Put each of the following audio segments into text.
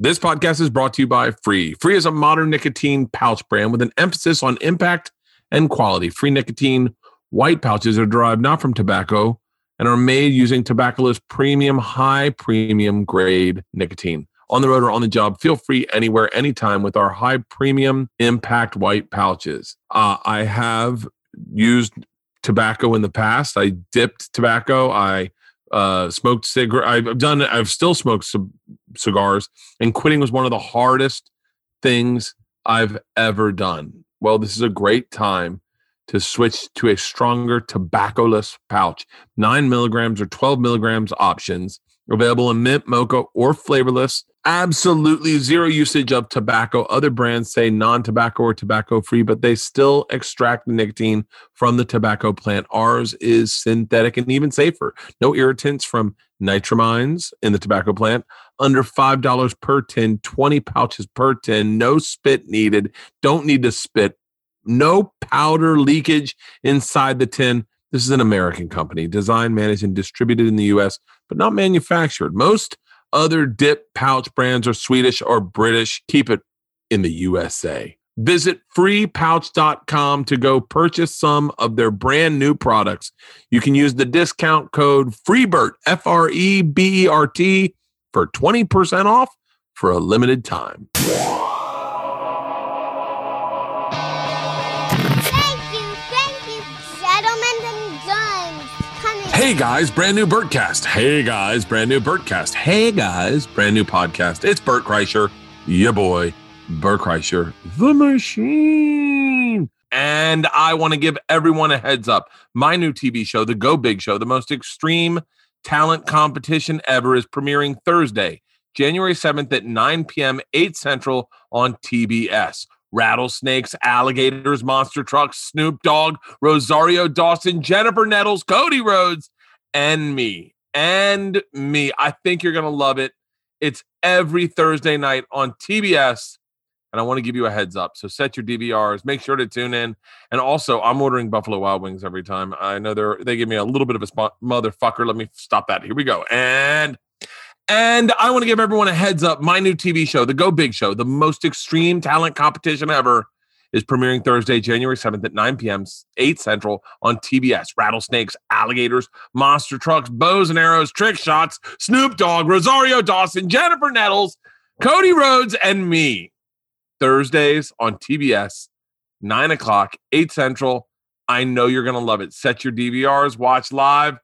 This podcast is brought to you by Fre. Fre is a modern nicotine pouch brand with an emphasis on impact and quality. Fre nicotine white pouches are derived not from tobacco and are made using tobaccoless premium, high premium grade nicotine. On the road or on the job, feel free anywhere, anytime with our high premium impact white pouches. Uh, I have used tobacco in the past. I dipped tobacco. I uh, smoked cigar. I've done. I've still smoked c- cigars, and quitting was one of the hardest things I've ever done. Well, this is a great time to switch to a stronger tobaccoless pouch. Nine milligrams or 12 milligrams options available in mint, mocha, or flavorless. Absolutely zero usage of tobacco. Other brands say non tobacco or tobacco free, but they still extract the nicotine from the tobacco plant. Ours is synthetic and even safer. No irritants from nitramines in the tobacco plant. Under $5 per tin, 20 pouches per tin. No spit needed. Don't need to spit. No powder leakage inside the tin. This is an American company, designed, managed, and distributed in the US, but not manufactured. Most other dip pouch brands are Swedish or British. Keep it in the USA. Visit frepouch.com to go purchase some of their brand new products. You can use the discount code FREBERT, F R E B E R T, for 20% off for a limited time. Hey guys, brand new Bertcast. Hey guys, brand new Bertcast. Hey guys, brand new podcast. It's Bert Kreischer, yeah boy, Bert Kreischer, the machine. And I want to give everyone a heads up. My new TV show, The Go Big Show, the most extreme talent competition ever, is premiering Thursday, January 7th at 9 p.m., 8 Central on TBS. Rattlesnakes, alligators, monster trucks, Snoop Dogg, Rosario Dawson, Jennifer Nettles, Cody Rhodes, and me. And me. I think you're going to love it. It's every Thursday night on TBS. And I want to give you a heads up. So set your DVRs, make sure to tune in. And also, I'm ordering Buffalo Wild Wings every time. I know they're they give me a little bit of a spot motherfucker. Let me stop that. Here we go. And and I want to give everyone a heads up. My new TV show, The Go Big Show, the most extreme talent competition ever, is premiering Thursday, January 7th at 9 p.m., 8 Central on TBS. Rattlesnakes, alligators, monster trucks, bows and arrows, trick shots, Snoop Dogg, Rosario Dawson, Jennifer Nettles, Cody Rhodes, and me. Thursdays on TBS, 9 o'clock, 8 Central. I know you're going to love it. Set your DVRs, watch live.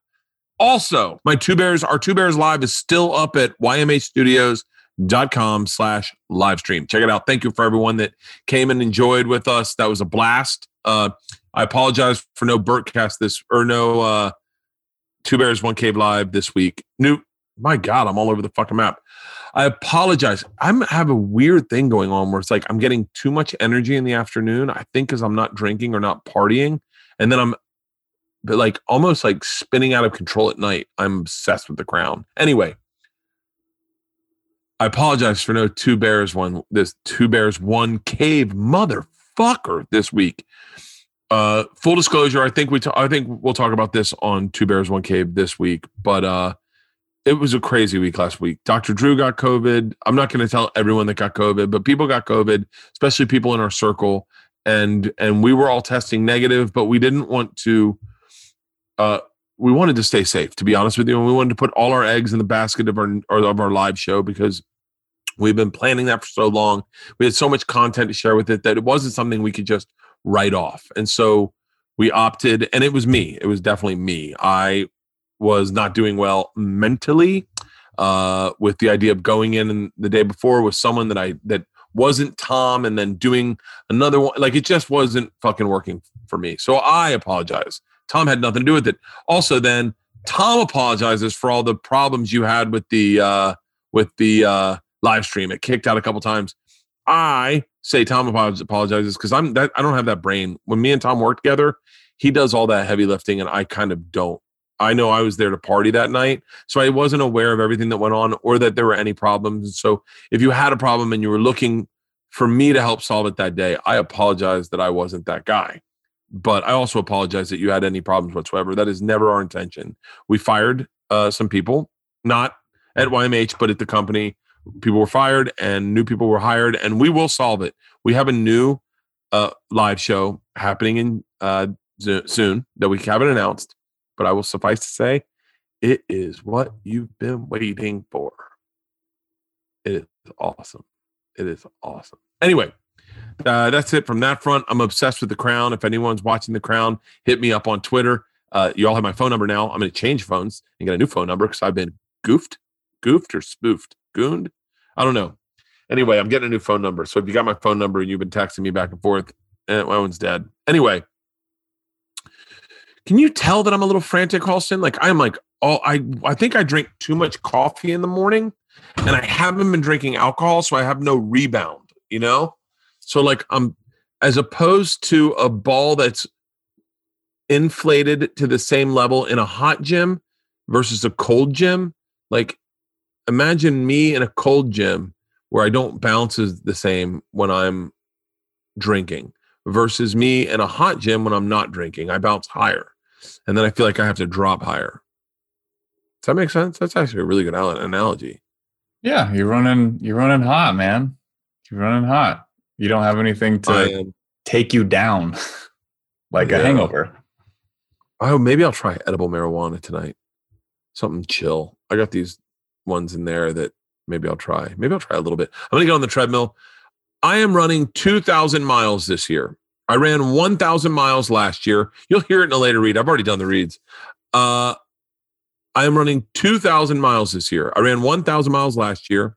Also, my Two Bears, our Two Bears Live is still up at ymhstudios.com slash live stream. Check it out. Thank you for everyone that came and enjoyed with us. That was a blast. Uh, I apologize for no Bertcast this or no uh, Two Bears One Cave Live this week. New, my God, I'm all over the fucking map. I apologize. I'm have a weird thing going on where it's like I'm getting too much energy in the afternoon. I think because I'm not drinking or not partying, and then I'm but like almost like spinning out of control at night. I'm obsessed with the crown. Anyway, I apologize for no two bears one this two bears one cave motherfucker this week. Uh full disclosure, I think we I think we'll talk about this on two bears one cave this week, but uh it was a crazy week last week. Dr. Drew got COVID. I'm not going to tell everyone that got COVID, but people got COVID, especially people in our circle and and we were all testing negative, but we didn't want to uh, we wanted to stay safe, to be honest with you, and we wanted to put all our eggs in the basket of our of our live show because we've been planning that for so long. We had so much content to share with it that it wasn't something we could just write off, and so we opted. And it was me; it was definitely me. I was not doing well mentally uh, with the idea of going in the day before with someone that I that wasn't Tom, and then doing another one. Like it just wasn't fucking working for me. So I apologize. Tom had nothing to do with it. Also, then Tom apologizes for all the problems you had with the uh, with the uh, live stream. It kicked out a couple times. I say Tom apologizes because I'm that I don't have that brain. When me and Tom work together, he does all that heavy lifting, and I kind of don't. I know I was there to party that night, so I wasn't aware of everything that went on or that there were any problems. So, if you had a problem and you were looking for me to help solve it that day, I apologize that I wasn't that guy but I also apologize that you had any problems whatsoever. That is never our intention. We fired uh, some people, not at YMH, but at the company people were fired and new people were hired, and we will solve it. We have a new uh, live show happening in uh, soon that we haven't announced, but I will suffice to say, it is what you've been waiting for. It is awesome. It is awesome. Anyway, uh, that's it from that front. I'm obsessed with the crown. If anyone's watching the crown, hit me up on Twitter. Uh, you all have my phone number now. I'm going to change phones and get a new phone number because I've been goofed, goofed or spoofed, gooned. I don't know. Anyway, I'm getting a new phone number. So if you got my phone number and you've been texting me back and forth, eh, my one's dead. Anyway, can you tell that I'm a little frantic, Halston? Like I'm like, oh, I I think I drink too much coffee in the morning, and I haven't been drinking alcohol, so I have no rebound. You know, so like I'm as opposed to a ball that's inflated to the same level in a hot gym versus a cold gym. Like imagine me in a cold gym where I don't bounce as the same when I'm drinking versus me in a hot gym when I'm not drinking. I bounce higher. And then I feel like I have to drop higher. Does that make sense? That's actually a really good analogy. Yeah, you're running you're running hot, man. You're running hot. You don't have anything to take you down like yeah. a hangover. Oh, maybe I'll try edible marijuana tonight. Something chill. I got these ones in there that maybe I'll try. Maybe I'll try a little bit. I'm going to get on the treadmill. I am running 2,000 miles this year. I ran 1,000 miles last year. You'll hear it in a later read. I've already done the reads. Uh, I am running 2,000 miles this year. I ran 1,000 miles last year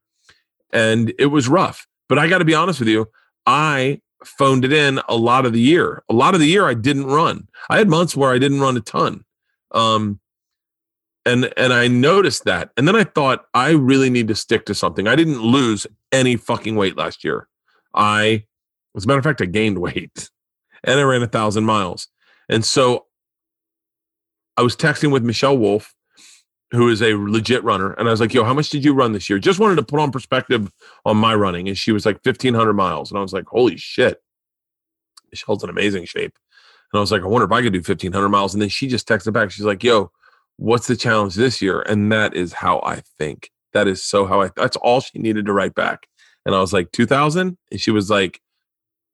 and it was rough. But I got to be honest with you, I phoned it in a lot of the year. A lot of the year I didn't run. I had months where I didn't run a ton. Um, and and I noticed that. And then I thought I really need to stick to something. I didn't lose any fucking weight last year. I as a matter of fact, I gained weight and I ran a thousand miles. And so I was texting with Michelle Wolf, who is a legit runner. And I was like, yo, how much did you run this year? Just wanted to put on perspective on my running. And she was like 1500 miles. And I was like, holy shit. Michelle's in amazing shape. And I was like, I wonder if I could do 1500 miles. And then she just texted back. She's like, yo, what's the challenge this year? And that is how I think. That is so how I, that's all she needed to write back. And I was like, 2000? And she was like,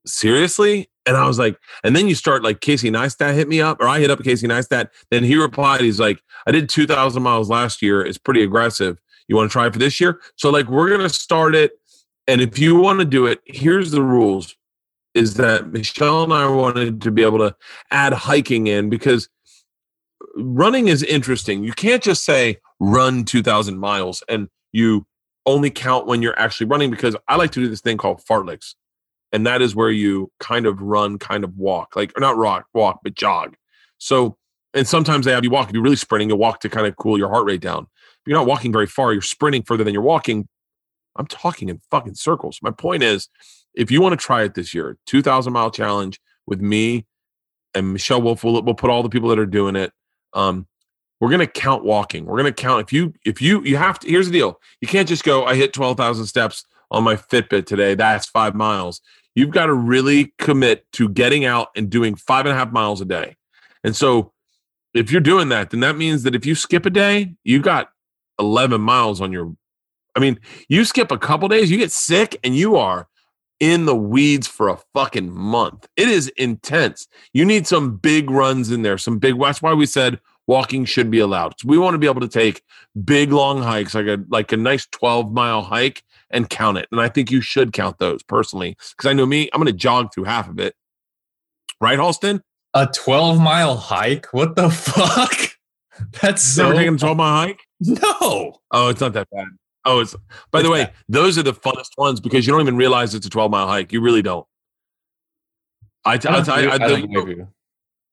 seriously? And I was like, and then you start like Casey Neistat hit me up, or I hit up Casey Neistat. Then he replied, he's like, I did 2,000 miles last year. It's pretty aggressive. You want to try it for this year? So, like, we're going to start it. And if you want to do it, here's the rules is that Michelle and I wanted to be able to add hiking in because running is interesting. You can't just say run 2,000 miles and you only count when you're actually running because I like to do this thing called fartleks and that is where you kind of run, kind of walk, like or not rock, walk, but jog. So, and sometimes they have you walk. If you're really sprinting, you walk to kind of cool your heart rate down. If you're not walking very far, you're sprinting further than you're walking. I'm talking in fucking circles. My point is, if you want to try it this year, 2,000 mile challenge with me and Michelle Wolf, we'll, we'll put all the people that are doing it. Um, we're going to count walking. We're going to count if you if you you have to. Here's the deal: you can't just go. I hit 12,000 steps on my Fitbit today. That's five miles you've got to really commit to getting out and doing five and a half miles a day. And so if you're doing that, then that means that if you skip a day, you got 11 miles on your. I mean, you skip a couple days, you get sick, and you are in the weeds for a fucking month. It is intense. You need some big runs in there, some big. That's why we said walking should be allowed. So we want to be able to take big long hikes, like a like a nice 12 mile hike, and count it. And I think you should count those personally because I know me, I'm going to jog through half of it. Right, Halston? A 12 mile hike? What the fuck? That's so. Never taken a 12 mile hike? No. Oh, it's not that bad. Oh, it's. By it's the way, those are the funnest ones because you don't even realize it's a 12 mile hike. You really don't. I, t- I, I, I, I you know,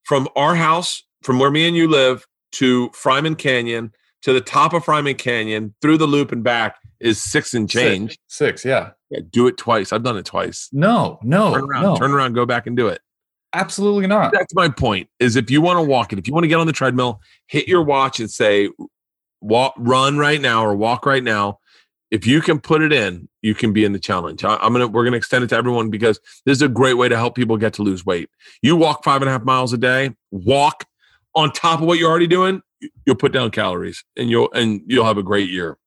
from our house, from where me and you live to Fryman Canyon to the top of Fryman Canyon through the loop and back is six and change. Six, six yeah. yeah. Do it twice. I've done it twice. No, no. Turn around, no. turn around, go back and do it. Absolutely not. That's my point. Is if you want to walk it, if you want to get on the treadmill, hit your watch and say, walk, run right now or walk right now. If you can put it in, you can be in the challenge. I, am gonna we're gonna extend it to everyone because this is a great way to help people get to lose weight. You walk five and a half miles a day, walk on top of what you're already doing, you'll put down calories and you'll and you'll have a great year.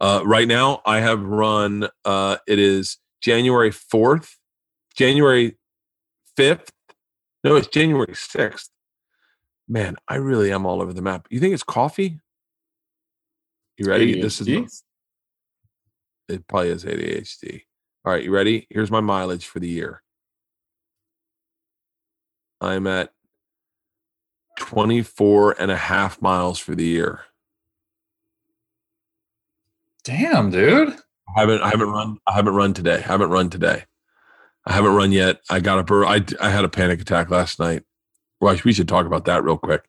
Uh, right now, I have run. Uh, it is January fourth, January fifth. No, it's January sixth. Man, I really am all over the map. You think it's coffee? You ready? ADHD? This is it. Probably is ADHD. All right, you ready? Here's my mileage for the year. I'm at 24 and a half miles for the year. Damn, dude. I haven't I haven't run I haven't run today. I haven't run today. I haven't run yet. I got up I I had a panic attack last night. Well, we should talk about that real quick.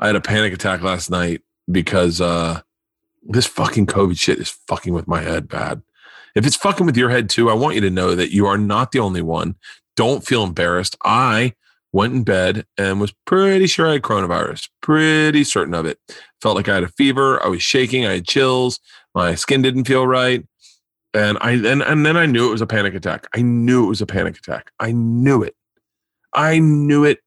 I had a panic attack last night because uh this fucking COVID shit is fucking with my head bad. If it's fucking with your head too, I want you to know that you are not the only one. Don't feel embarrassed. I went in bed and was pretty sure I had coronavirus, pretty certain of it. Felt like I had a fever. I was shaking. I had chills. My skin didn't feel right. And I and, and then I knew it was a panic attack. I knew it was a panic attack. I knew it. I knew it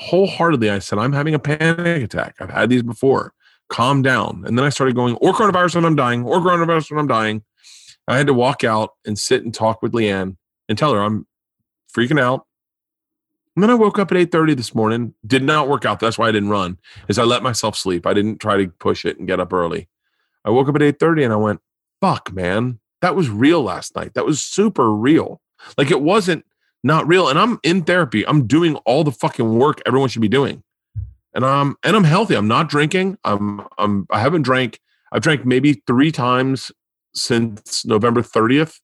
wholeheartedly. I said, I'm having a panic attack. I've had these before. Calm down. And then I started going, or coronavirus when I'm dying, or coronavirus when I'm dying. I had to walk out and sit and talk with Leanne and tell her I'm freaking out. And then I woke up at 8:30 this morning. Did not work out. That's why I didn't run. Is I let myself sleep. I didn't try to push it and get up early. I woke up at 8:30 and I went, "Fuck, man. That was real last night. That was super real. Like it wasn't not real. And I'm in therapy. I'm doing all the fucking work everyone should be doing. And I'm and I'm healthy. I'm not drinking. I'm I'm I haven't drank. I've drank maybe 3 times since November 30th.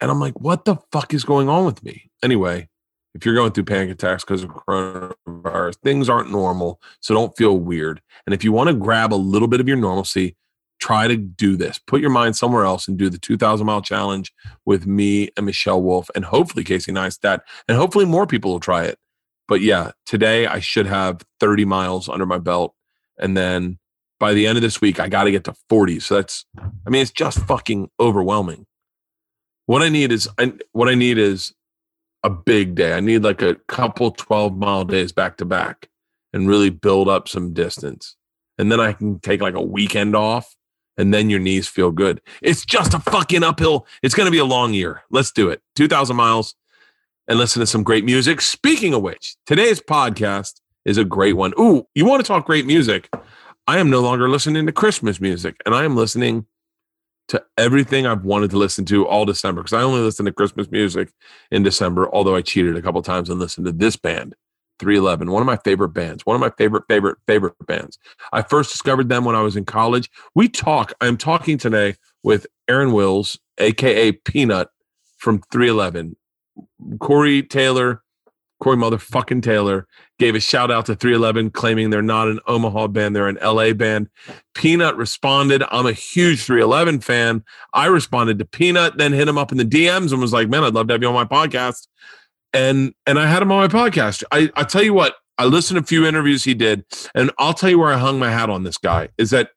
And I'm like, what the fuck is going on with me? Anyway, if you're going through panic attacks because of coronavirus, things aren't normal. So don't feel weird. And if you want to grab a little bit of your normalcy, try to do this. Put your mind somewhere else and do the 2,000 mile challenge with me and Michelle Wolf and hopefully Casey Neistat. And hopefully more people will try it. But yeah, today I should have 30 miles under my belt. And then by the end of this week, I got to get to 40. So that's, I mean, it's just fucking overwhelming. What I need is, I, what I need is a big day. I need like a couple 12 mile days back to back and really build up some distance. And then I can take like a weekend off and then your knees feel good. It's just a fucking uphill. It's going to be a long year. Let's do it. 2,000 miles and listen to some great music. Speaking of which, today's podcast is a great one. Ooh, you want to talk great music? I am no longer listening to Christmas music and I am listening to everything I've wanted to listen to all December because I only listen to Christmas music in December, although I cheated a couple times and listened to this band. 311, one of my favorite bands, one of my favorite, favorite, favorite bands. I first discovered them when I was in college. We talk, I'm talking today with Aaron Wills, AKA P-Nut from 311. Corey Taylor, Corey motherfucking Taylor, gave a shout out to 311, claiming they're not an Omaha band, they're an LA band. P-Nut responded, I'm a huge 311 fan. I responded to P-Nut, then hit him up in the DMs and was like, man, I'd love to have you on my podcast and and I had him on my podcast. I I tell you what, I listened to a few interviews he did, and I'll tell you where I hung my hat on this guy is that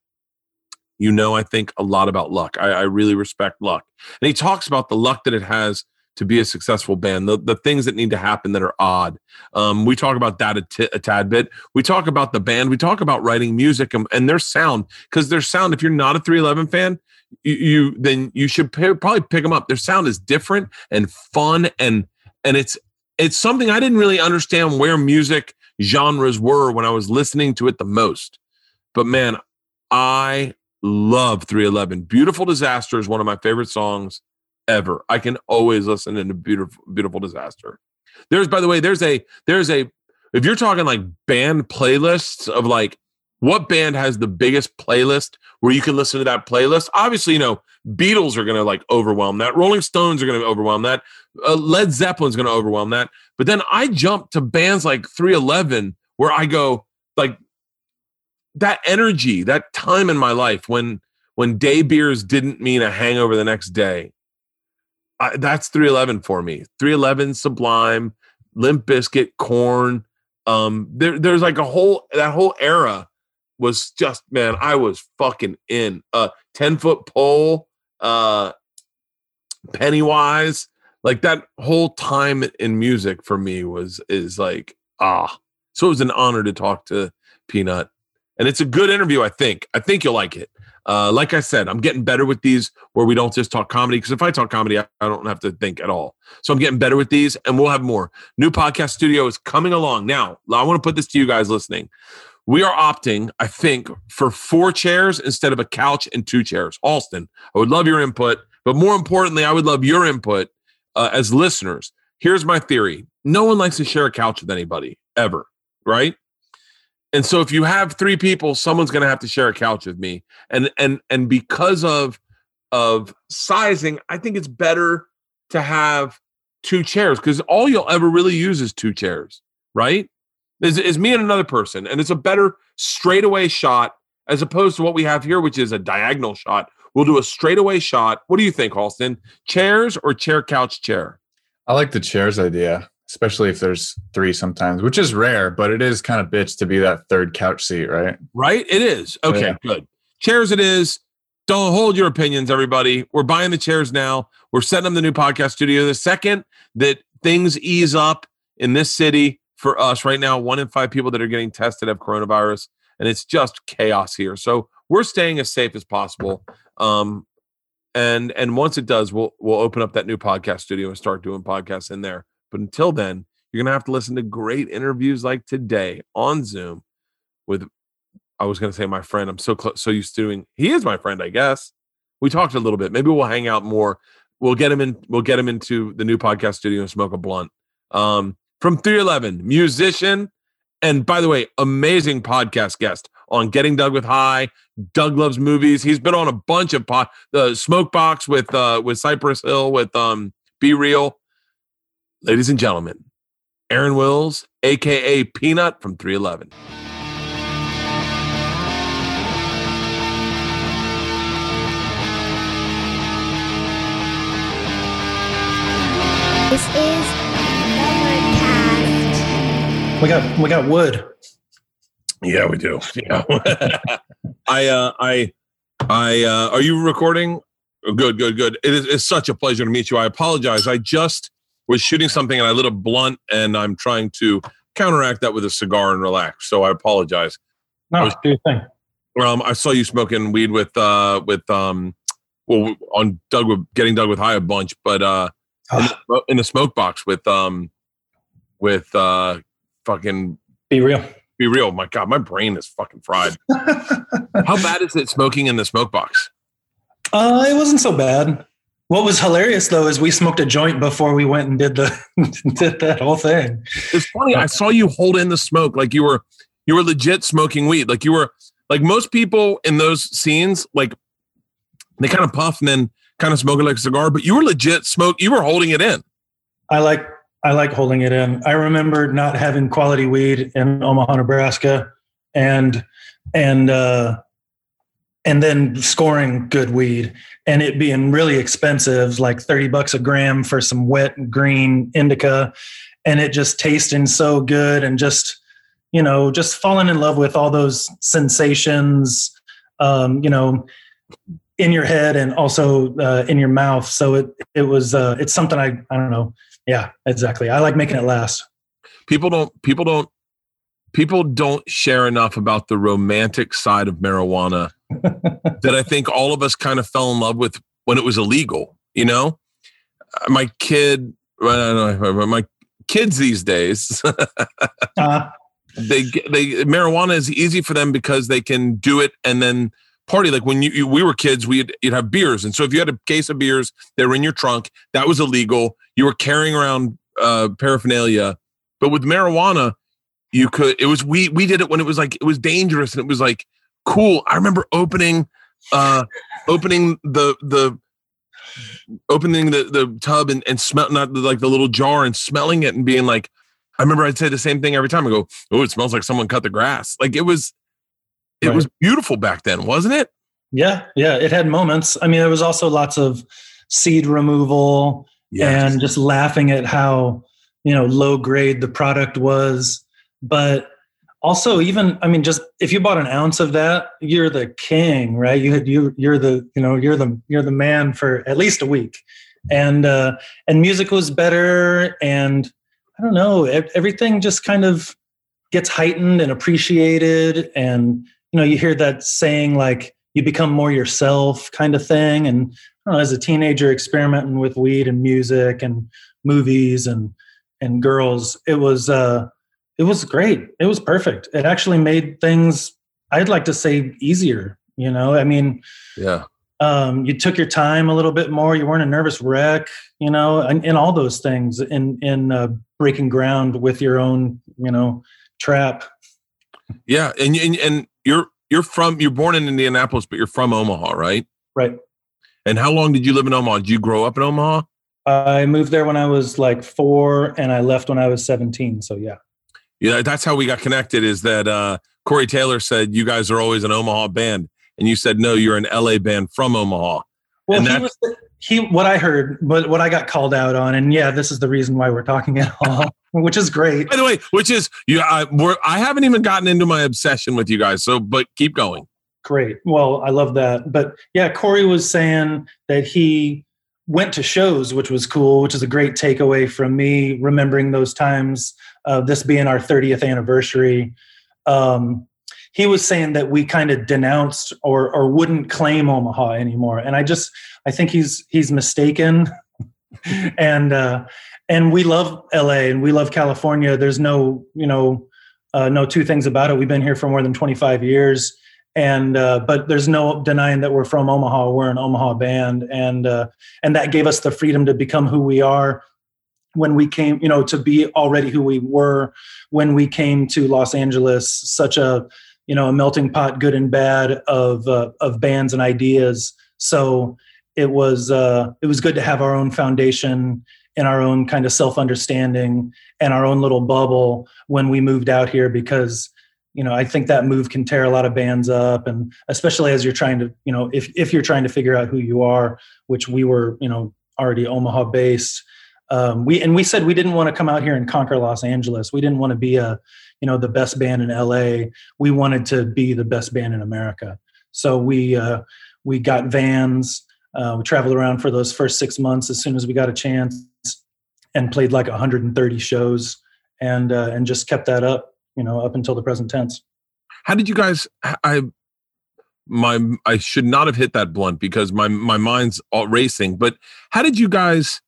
you know I think a lot about luck. I, I really respect luck, and he talks about the luck that it has to be a successful band, the, the things that need to happen that are odd. Um, we talk about that a, t- a tad bit. We talk about the band. We talk about writing music and, and their sound because their sound. If you're not a 311 fan, you, you then you should probably pick them up. Their sound is different and fun and and it's it's something I didn't really understand where music genres were when I was listening to it the most. But man, I love 311. Beautiful Disaster is one of my favorite songs ever. I can always listen to beautiful beautiful disaster. There's by the way, there's a there's a if you're talking like band playlists of like what band has the biggest playlist where you can listen to that playlist? Obviously, you know, Beatles are going to like overwhelm that. Rolling Stones are going to overwhelm that. Uh, Led Zeppelin's going to overwhelm that. But then I jump to bands like 311 where I go like that energy, that time in my life when when day beers didn't mean a hangover the next day. I, that's 311 for me. 311 Sublime, Limp Bizkit, Korn. Um, there, there's like a whole that whole era was just man, I was fucking in. Uh, 10 foot pole, uh, Pennywise, like that whole time in music for me was is like ah. So it was an honor to talk to P-Nut, and it's a good interview. I think. I think you'll like it. Uh, like I said, I'm getting better with these where we don't just talk comedy because if I talk comedy, I, I don't have to think at all. So I'm getting better with these, and we'll have more. New podcast studio is coming along now. I want to put this to you guys listening. We are opting, I think, for four chairs instead of a couch and two chairs. Halston, I would love your input, but more importantly, I would love your input uh, as listeners. Here's my theory: no one likes to share a couch with anybody ever, right? And so if you have three people, someone's going to have to share a couch with me. And and and because of of sizing, I think it's better to have two chairs because all you'll ever really use is two chairs, right? Is, is me and another person, and it's a better straightaway shot as opposed to what we have here, which is a diagonal shot. We'll do a straightaway shot. What do you think, Halston? Chairs or chair, couch, chair? I like the chairs idea especially if there's three sometimes, which is rare, but it is kind of bitch to be that third couch seat, right? Right? It is. Okay, yeah. good. Chairs it is. Don't hold your opinions, everybody. We're buying the chairs now. We're setting up the new podcast studio. The second that things ease up in this city for us right now, one in five people that are getting tested have coronavirus, and it's just chaos here. So we're staying as safe as possible. Um, and and once it does, we'll we'll open up that new podcast studio and start doing podcasts in there. But until then, you're to have to listen to great interviews like today on Zoom with, I was to say my friend. I'm so close, so used to doing, he is my friend, I guess. We talked a little bit. Maybe we'll hang out more. We'll get him in, we'll get him into the new podcast studio and smoke a blunt. Um, from 311, musician, and by the way, amazing podcast guest on Getting Doug with High. Doug loves movies. He's been on a bunch of pod, the Smokebox with uh with Cypress Hill with um B-Real ladies and gentlemen, Aaron Wills, aka P-Nut from 311. This is We got we got wood. Yeah, we do. Yeah. I uh I I uh are you recording? Good, good, good. It is it's such a pleasure to meet you. I apologize. I just was shooting something and I lit a blunt and I'm trying to counteract that with a cigar and relax. So I apologize. No, was, do your thing. Um, I saw you smoking weed with uh with um well on Doug with getting Doug with high a bunch, but uh in, the, in the smoke box with um with uh fucking B-Real. Be real. My God, my brain is fucking fried. How bad is it smoking in the smoke box? Uh, it wasn't so bad. What was hilarious though is we smoked a joint before we went and did the did that whole thing. It's funny. I saw you hold in the smoke like you were you were legit smoking weed. Like you were like most people in those scenes, like they kind of puff and then kind of smoke it like a cigar, but you were legit smoke. You were holding it in. I like I like holding it in. I remember not having quality weed in Omaha, Nebraska, and and uh, and then scoring good weed and it being really expensive, like 30 bucks a gram for some wet green indica, and it just tasting so good and just, you know, just falling in love with all those sensations, um, you know, in your head and also uh, in your mouth. So it it was uh, it's something I I don't know. Yeah, exactly. I like making it last. People don't people don't people don't share enough about the romantic side of marijuana that I think all of us kind of fell in love with when it was illegal. You know, uh, my kid, know, my kids these days, uh-huh. they they marijuana is easy for them because they can do it and then party. Like when you, you we were kids, we'd you'd have beers, and so if you had a case of beers that were in your trunk, that was illegal. You were carrying around uh, paraphernalia, but with marijuana, you could. It was we we did it when it was like it was dangerous and it was like cool. I remember opening uh opening the the opening the the tub and, and smell not like the little jar and smelling it and being like I remember I'd say the same thing every time I go, Oh, it smells like someone cut the grass. Like it was it right. was beautiful back then, wasn't it? Yeah, yeah. It had moments. I mean, there was also lots of seed removal yes. and just laughing at how, you know, low grade the product was. But also even i mean just if you bought an ounce of that you're the king right you had you you're the you know you're the you're the man for at least a week and uh and music was better and i don't know everything just kind of gets heightened and appreciated and you know you hear that saying like you become more yourself kind of thing. And know, as a teenager, experimenting with weed and music and movies and and girls, it was uh, it was great. It was perfect. It actually made things I'd like to say easier. You know, I mean, yeah. Um, you took your time a little bit more. You weren't a nervous wreck, you know, and, and all those things in in uh, breaking ground with your own, you know, trap. Yeah, and and and you're you're from you're born in Indianapolis, but you're from Omaha, right? Right. And how long did you live in Omaha? Did you grow up in Omaha? I moved there when I was like four, and I left when I was seventeen. So yeah. Yeah, that's how we got connected. Is that uh, Corey Taylor said you guys are always an Omaha band, and you said no, you're an LA band from Omaha. Well, and he was the, he. What I heard, but what I got called out on, and yeah, this is the reason why we're talking at all, which is great. By the way, which is you, I, we're, I haven't even gotten into my obsession with you guys. So, but keep going. Great. Well, I love that. But yeah, Corey was saying that he went to shows, which was cool, which is a great takeaway from me, remembering those times, uh, this being our 30th anniversary. Um, he was saying that we kind of denounced or or wouldn't claim Omaha anymore, and I just I think he's he's mistaken, and uh, and we love LA and we love California. There's no you know uh, no two things about it. We've been here for more than 25 years and uh, but there's no denying that we're from Omaha. We're an Omaha band, and uh, and that gave us the freedom to become who we are when we came. You know, to be already who we were when we came to Los Angeles. Such a you know a melting pot, good and bad of uh, of bands and ideas. So it was uh, it was good to have our own foundation and our own kind of self understanding and our own little bubble when we moved out here because you know, I think that move can tear a lot of bands up, and especially as you're trying to, you know, if if you're trying to figure out who you are, which we were, you know, already Omaha based. Um, we and we said we didn't want to come out here and conquer Los Angeles. We didn't want to be a, you know, the best band in LA. We wanted to be the best band in America. So we uh, we got vans. Uh, we traveled around for those first six months as soon as we got a chance, and played like 130 shows, and uh, and just kept that up you know, up until the present tense. How did you guys? I my I should not have hit that blunt because my my mind's all racing. But how did you guys?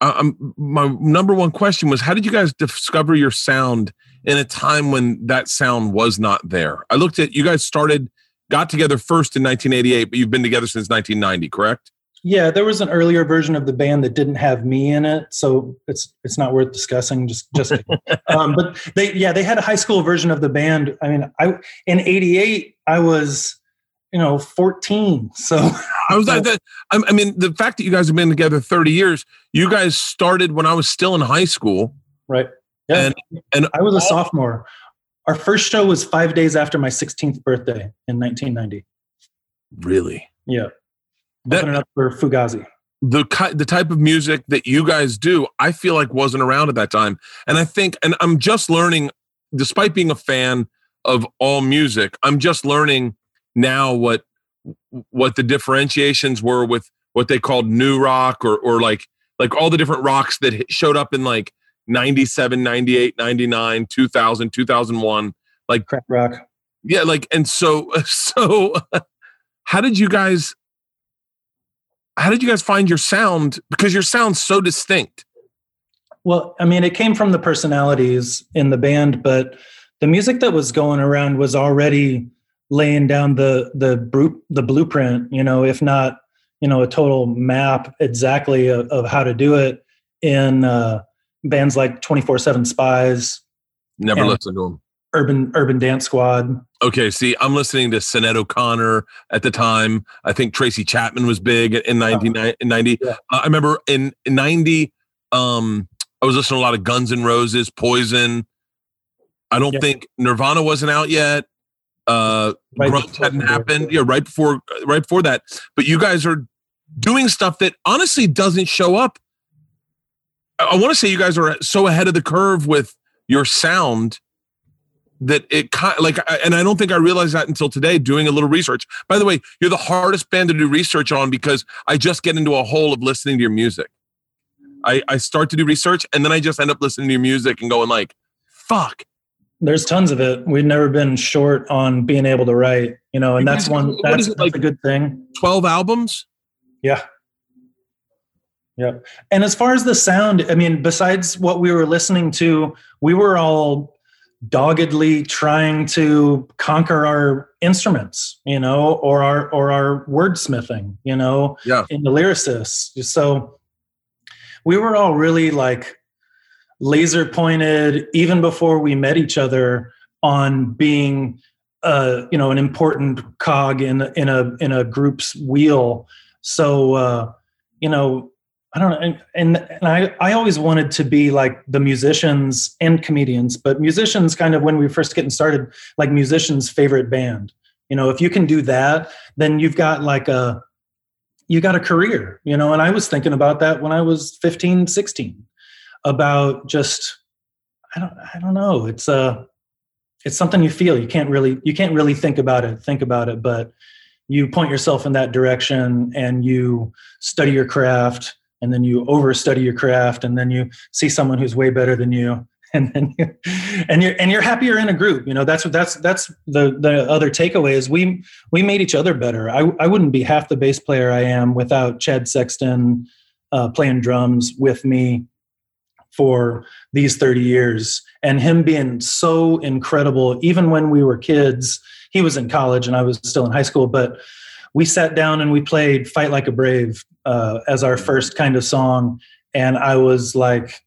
Uh, um, my number one question was how did you guys discover your sound in a time when that sound was not there? I looked at you guys started got together first in 1988, but you've been together since 1990, correct? Yeah, there was an earlier version of the band that didn't have me in it, so it's it's not worth discussing. Just just, um, but they yeah they had a high school version of the band. I mean, I in '88 I was you know 14, so I was like that. I mean, the fact that you guys have been together 30 years, you guys started when I was still in high school, right? Yeah, and and I was a sophomore. Our first show was five days after my 16th birthday in 1990. Really? Yeah that, opening up for Fugazi. The the type of music that you guys do, I feel like wasn't around at that time, and I think, and I'm just learning, despite being a fan of all music, I'm just learning now what what the differentiations were with what they called new rock or or like like all the different rocks that showed up in like 97 98 99 2000 2001 like crap rock yeah like and so so how did you guys how did you guys find your sound? Because your sound's so distinct. Well, I mean, it came from the personalities in the band, but the music that was going around was already laying down the the the blueprint. You know, if not, you know, a total map exactly of, of how to do it in uh, bands like Twenty Four Seven Spyz. Never listened to them. Urban Urban Dance Squad. Okay, see, I'm listening to Sinead O'Connor at the time. I think Tracy Chapman was big in 1990. Yeah. Uh, I remember in, in 90, um, I was listening to a lot of Guns N' Roses, Poison. I don't yeah. think Nirvana wasn't out yet. Uh, right Grunge hadn't happened. Yeah, right before right before that. But you guys are doing stuff that honestly doesn't show up. I, want to say you guys are so ahead of the curve with your sound that it kind like and i don't think i realized that until today doing a little research by the way you're the hardest band to do research on because i just get into a hole of listening to your music i i start to do research and then i just end up listening to your music and going like fuck there's tons of it. We've never been short on being able to write, you know, and that's one that's, that's like a good thing. 12 albums? Yeah. Yeah. And as far as the sound, I mean, besides what we were listening to, we were all doggedly trying to conquer our instruments, you know, or our or our wordsmithing, you know, yeah. in the lyricists. So we were all really like laser pointed even before we met each other on being uh, you know an important cog in in a in a group's wheel. So uh, you know I don't know. And, and, and, I, I always wanted to be like the musicians and comedians, but musicians kind of when we were first getting started, like musicians' favorite band. You know, if you can do that, then you've got like a, you got a career, you know, and I was thinking about that when I was 15, 16 about just, I don't, I don't know. It's a, uh, it's something you feel. You can't really, you can't really think about it, think about it, but you point yourself in that direction and you study your craft and then you overstudy your craft and then you see someone who's way better than you and then you, and you're and you're happier in a group you know that's what that's that's the the other takeaway is we we made each other better. I i wouldn't be half the bass player i am without chad sexton uh, playing drums with me for these 30 years and him being so incredible. Even when we were kids he was in college and i was still in high school but we sat down and we played fight like a brave uh, as our first kind of song, and I was like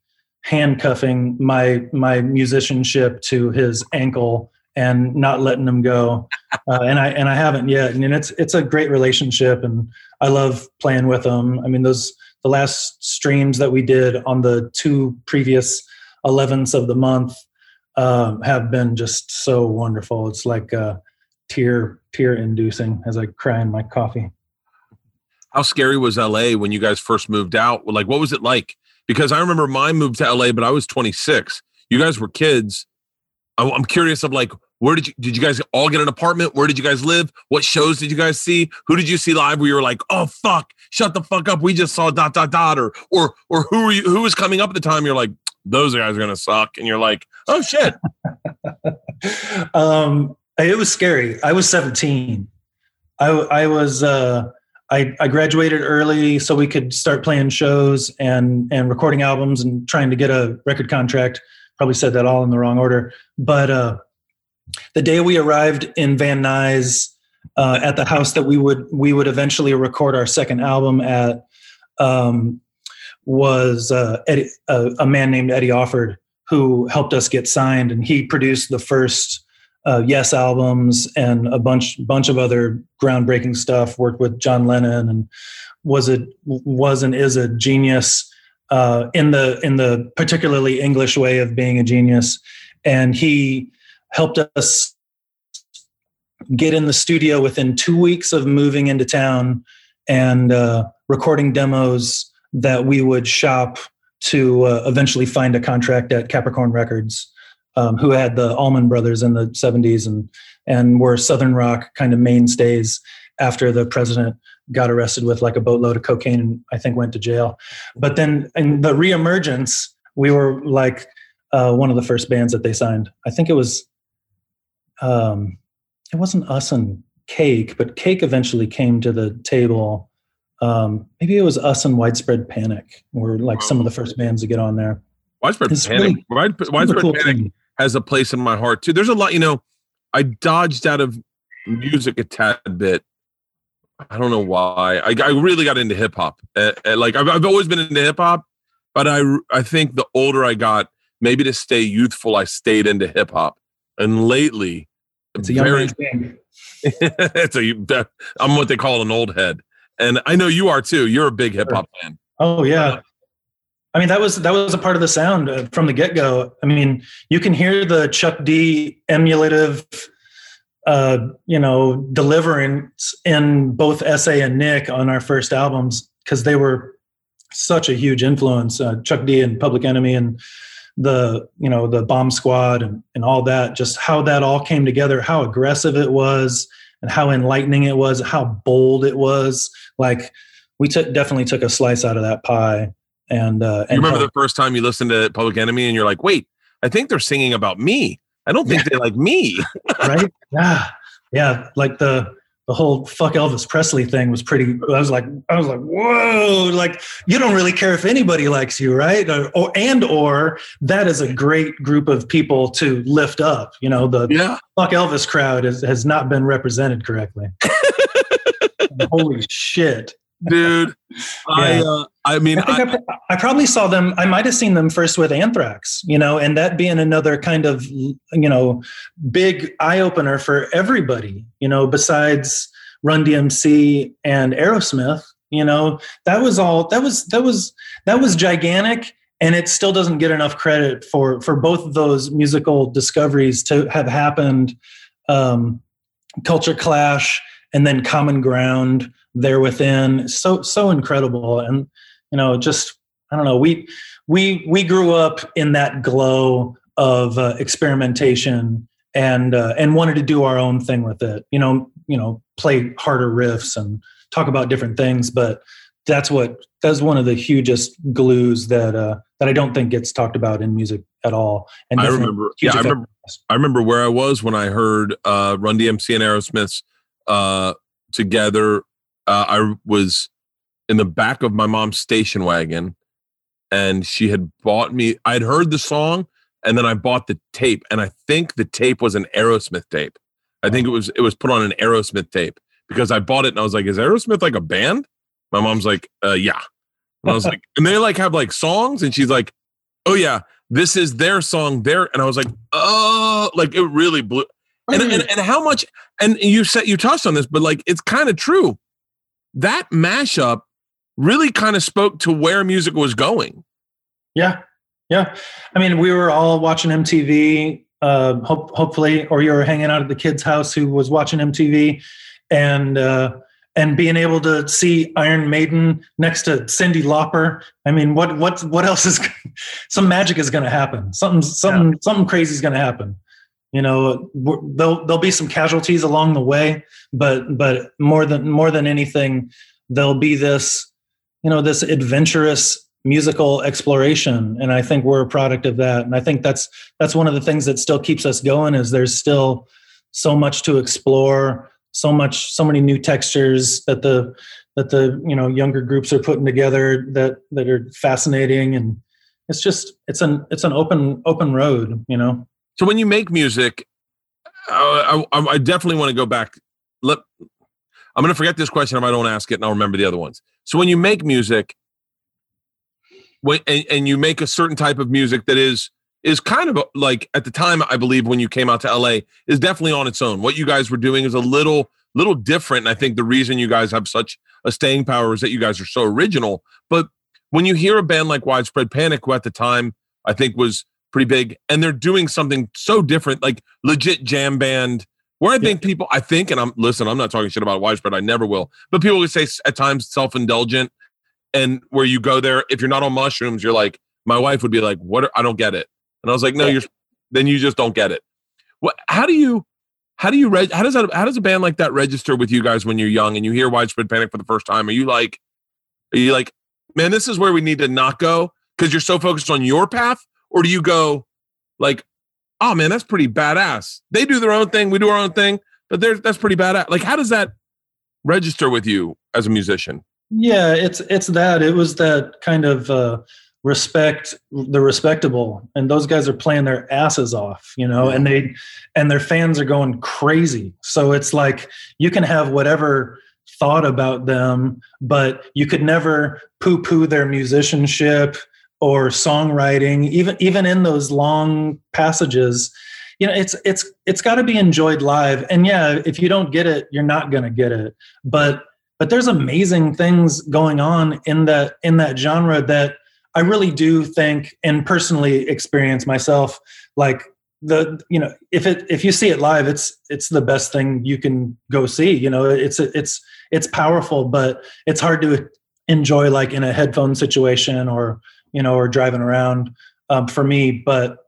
handcuffing my my musicianship to his ankle and not letting him go. Uh, and I and I haven't yet. And it's it's a great relationship, and I love playing with him. I mean, those the last streams that we did on the two previous 11ths of the month um, have been just so wonderful. It's like uh, tear tear inducing as I cry in my coffee how scary was LA when you guys first moved out? Like, what was it like? Because I remember my move to LA, but I was 26. You guys were kids. I'm curious of like, where did you did you guys all get an apartment? Where did you guys live? What shows did you guys see? Who did you see live? Where you were like, oh fuck, shut the fuck up. We just saw dot dot dot, or or or who were you? Who was coming up at the time? You're like, those guys are gonna suck, and you're like, oh shit. um, it was scary. I was 17. I I was uh I, I graduated early so we could start playing shows and and recording albums and trying to get a record contract. Probably said that all in the wrong order, but uh, the day we arrived in Van Nuys uh, at the house that we would we would eventually record our second album at um, was uh, Eddie, uh, a man named Eddie Offord who helped us get signed, and he produced the first uh, Yes albums and a bunch bunch of other groundbreaking stuff. Worked with John Lennon and was it was and is a genius uh, in the in the particularly English way of being a genius. And he helped us get in the studio within two weeks of moving into town and uh, recording demos that we would shop to uh, eventually find a contract at Capricorn Records um, who had the Allman Brothers in the 70s and and were Southern rock kind of mainstays after the president got arrested with like a boatload of cocaine and I think went to jail. But then in the reemergence, we were like uh, one of the first bands that they signed. I think it was um, it wasn't us and Cake, but Cake eventually came to the table. Um, maybe it was us and Widespread Panic were like some of the first bands to get on there. Widespread it's Panic. Really, widespread, widespread cool Panic thing. has a place in my heart too. There's a lot, you know. I dodged out of music a tad bit. I don't know why. I, I really got into hip hop. Uh, uh, like I've, I've always been into hip hop, but I I think the older I got, maybe to stay youthful, I stayed into hip hop. And lately, it's a young very, thing. it's a I'm what they call an old head, and I know you are too. You're a big hip hop fan. Oh yeah, I mean, that was that was a part of the sound uh, from the get go. I mean, you can hear the Chuck D emulative, uh, you know, deliverance in both SA and Nick on our first albums because they were such a huge influence. Uh, Chuck D and Public Enemy and the you know the Bomb Squad and, and all that. Just how that all came together, how aggressive it was, and how enlightening it was, how bold it was. Like we took definitely took a slice out of that pie and, uh, and you remember the first time you listened to Public Enemy and you're like, wait, I think they're singing about me. I don't think they like me. right? Yeah, yeah. Like the the whole fuck Elvis Presley thing was pretty. I was like, I was like, whoa! Like you don't really care if anybody likes you, right? Or, or and or that is a great group of people to lift up. You know, the yeah. fuck Elvis crowd is, has not been represented correctly. Holy shit! Dude. I uh, I mean, I, I, I, I, probably saw them. I might have seen them first with Anthrax, you know, and that being another kind of you know big eye opener for everybody, you know, besides Run DMC and Aerosmith. You know, that was all. That was that was that was gigantic. And it still doesn't get enough credit for for both of those musical discoveries to have happened. Um, Culture Clash and then Common Ground there within. So so incredible. And you know just i don't know we we we grew up in that glow of uh, experimentation and uh, and wanted to do our own thing with it. You know you know play harder riffs and talk about different things but that's what that's one of the hugest glues that uh, that I don't think gets talked about in music at all. And I remember, yeah, I remember, I remember where I was when I heard uh, Run DMC and Aerosmith's uh, together uh, I was in the back of my mom's station wagon and she had bought me I'd heard the song and then I bought the tape and I think the tape was an Aerosmith tape. I think it was it was put on an Aerosmith tape because I bought it and I was like, is Aerosmith like a band? My mom's like, uh, yeah. And I was like, and they like have like songs and she's like, oh yeah, this is their song there. And I was like, oh, like it really blew. And, and, and how much, and you said, you touched on this, but like, it's kind of true that mashup really kind of spoke to where music was going. Yeah. Yeah. I mean, we were all watching MTV, uh, hope, hopefully, or you were hanging out at the kid's house who was watching MTV and, uh, and being able to see Iron Maiden next to Cyndi Lauper. I mean, what what what else is some magic is going to happen? Something something yeah. something crazy is going to happen. You know, there'll there'll be some casualties along the way, but but more than more than anything, there'll be this, you know, this adventurous musical exploration, and I think we're a product of that. And I think that's that's one of the things that still keeps us going. Is there's still so much to explore, so much, so many new textures that the that the you know younger groups are putting together that that are fascinating and it's just it's an it's an open open road you know so when you make music, I, I, I definitely want to go back. Let I'm going to forget this question if I don't ask it, and I'll remember the other ones. So when you make music, when and, and you make a certain type of music that is is kind of like at the time I believe when you came out to LA is definitely on its own. What you guys were doing is a little little different. And I think the reason you guys have such a staying power is that you guys are so original. But when you hear a band like Widespread Panic, who at the time I think was pretty big, and they're doing something so different, like legit jam band. Where I think yeah. people, I think, and I'm listen, I'm not talking shit about widespread. I never will, but people would say at times self indulgent, and where you go there, if you're not on mushrooms, you're like, my wife would be like, "What? Are, I don't get it," and I was like, "No, yeah. you're." Then you just don't get it. What? How do you? How do you? Reg, how does that? How does a band like that register with you guys when you're young and you hear widespread panic for the first time? Are you like, are you like, man, this is where we need to not go because you're so focused on your path, or do you go like, oh man, that's pretty badass. They do their own thing, we do our own thing, but there's that's pretty badass. Like, how does that register with you as a musician? Yeah, it's it's that. It was that kind of uh, respect the respectable, and those guys are playing their asses off, you know, yeah. and they and their fans are going crazy. So it's like you can have whatever thought about them, but you could never poo poo their musicianship or songwriting even even in those long passages you know it's it's it's got to be enjoyed live. And yeah if you don't get it you're not going to get it. But but there's amazing things going on in that in that genre that i really do think and personally experience myself. Like the you know if it if you see it live it's it's the best thing you can go see you know? It's it's it's powerful but it's hard to enjoy like in a headphone situation or you know, or driving around um, for me. But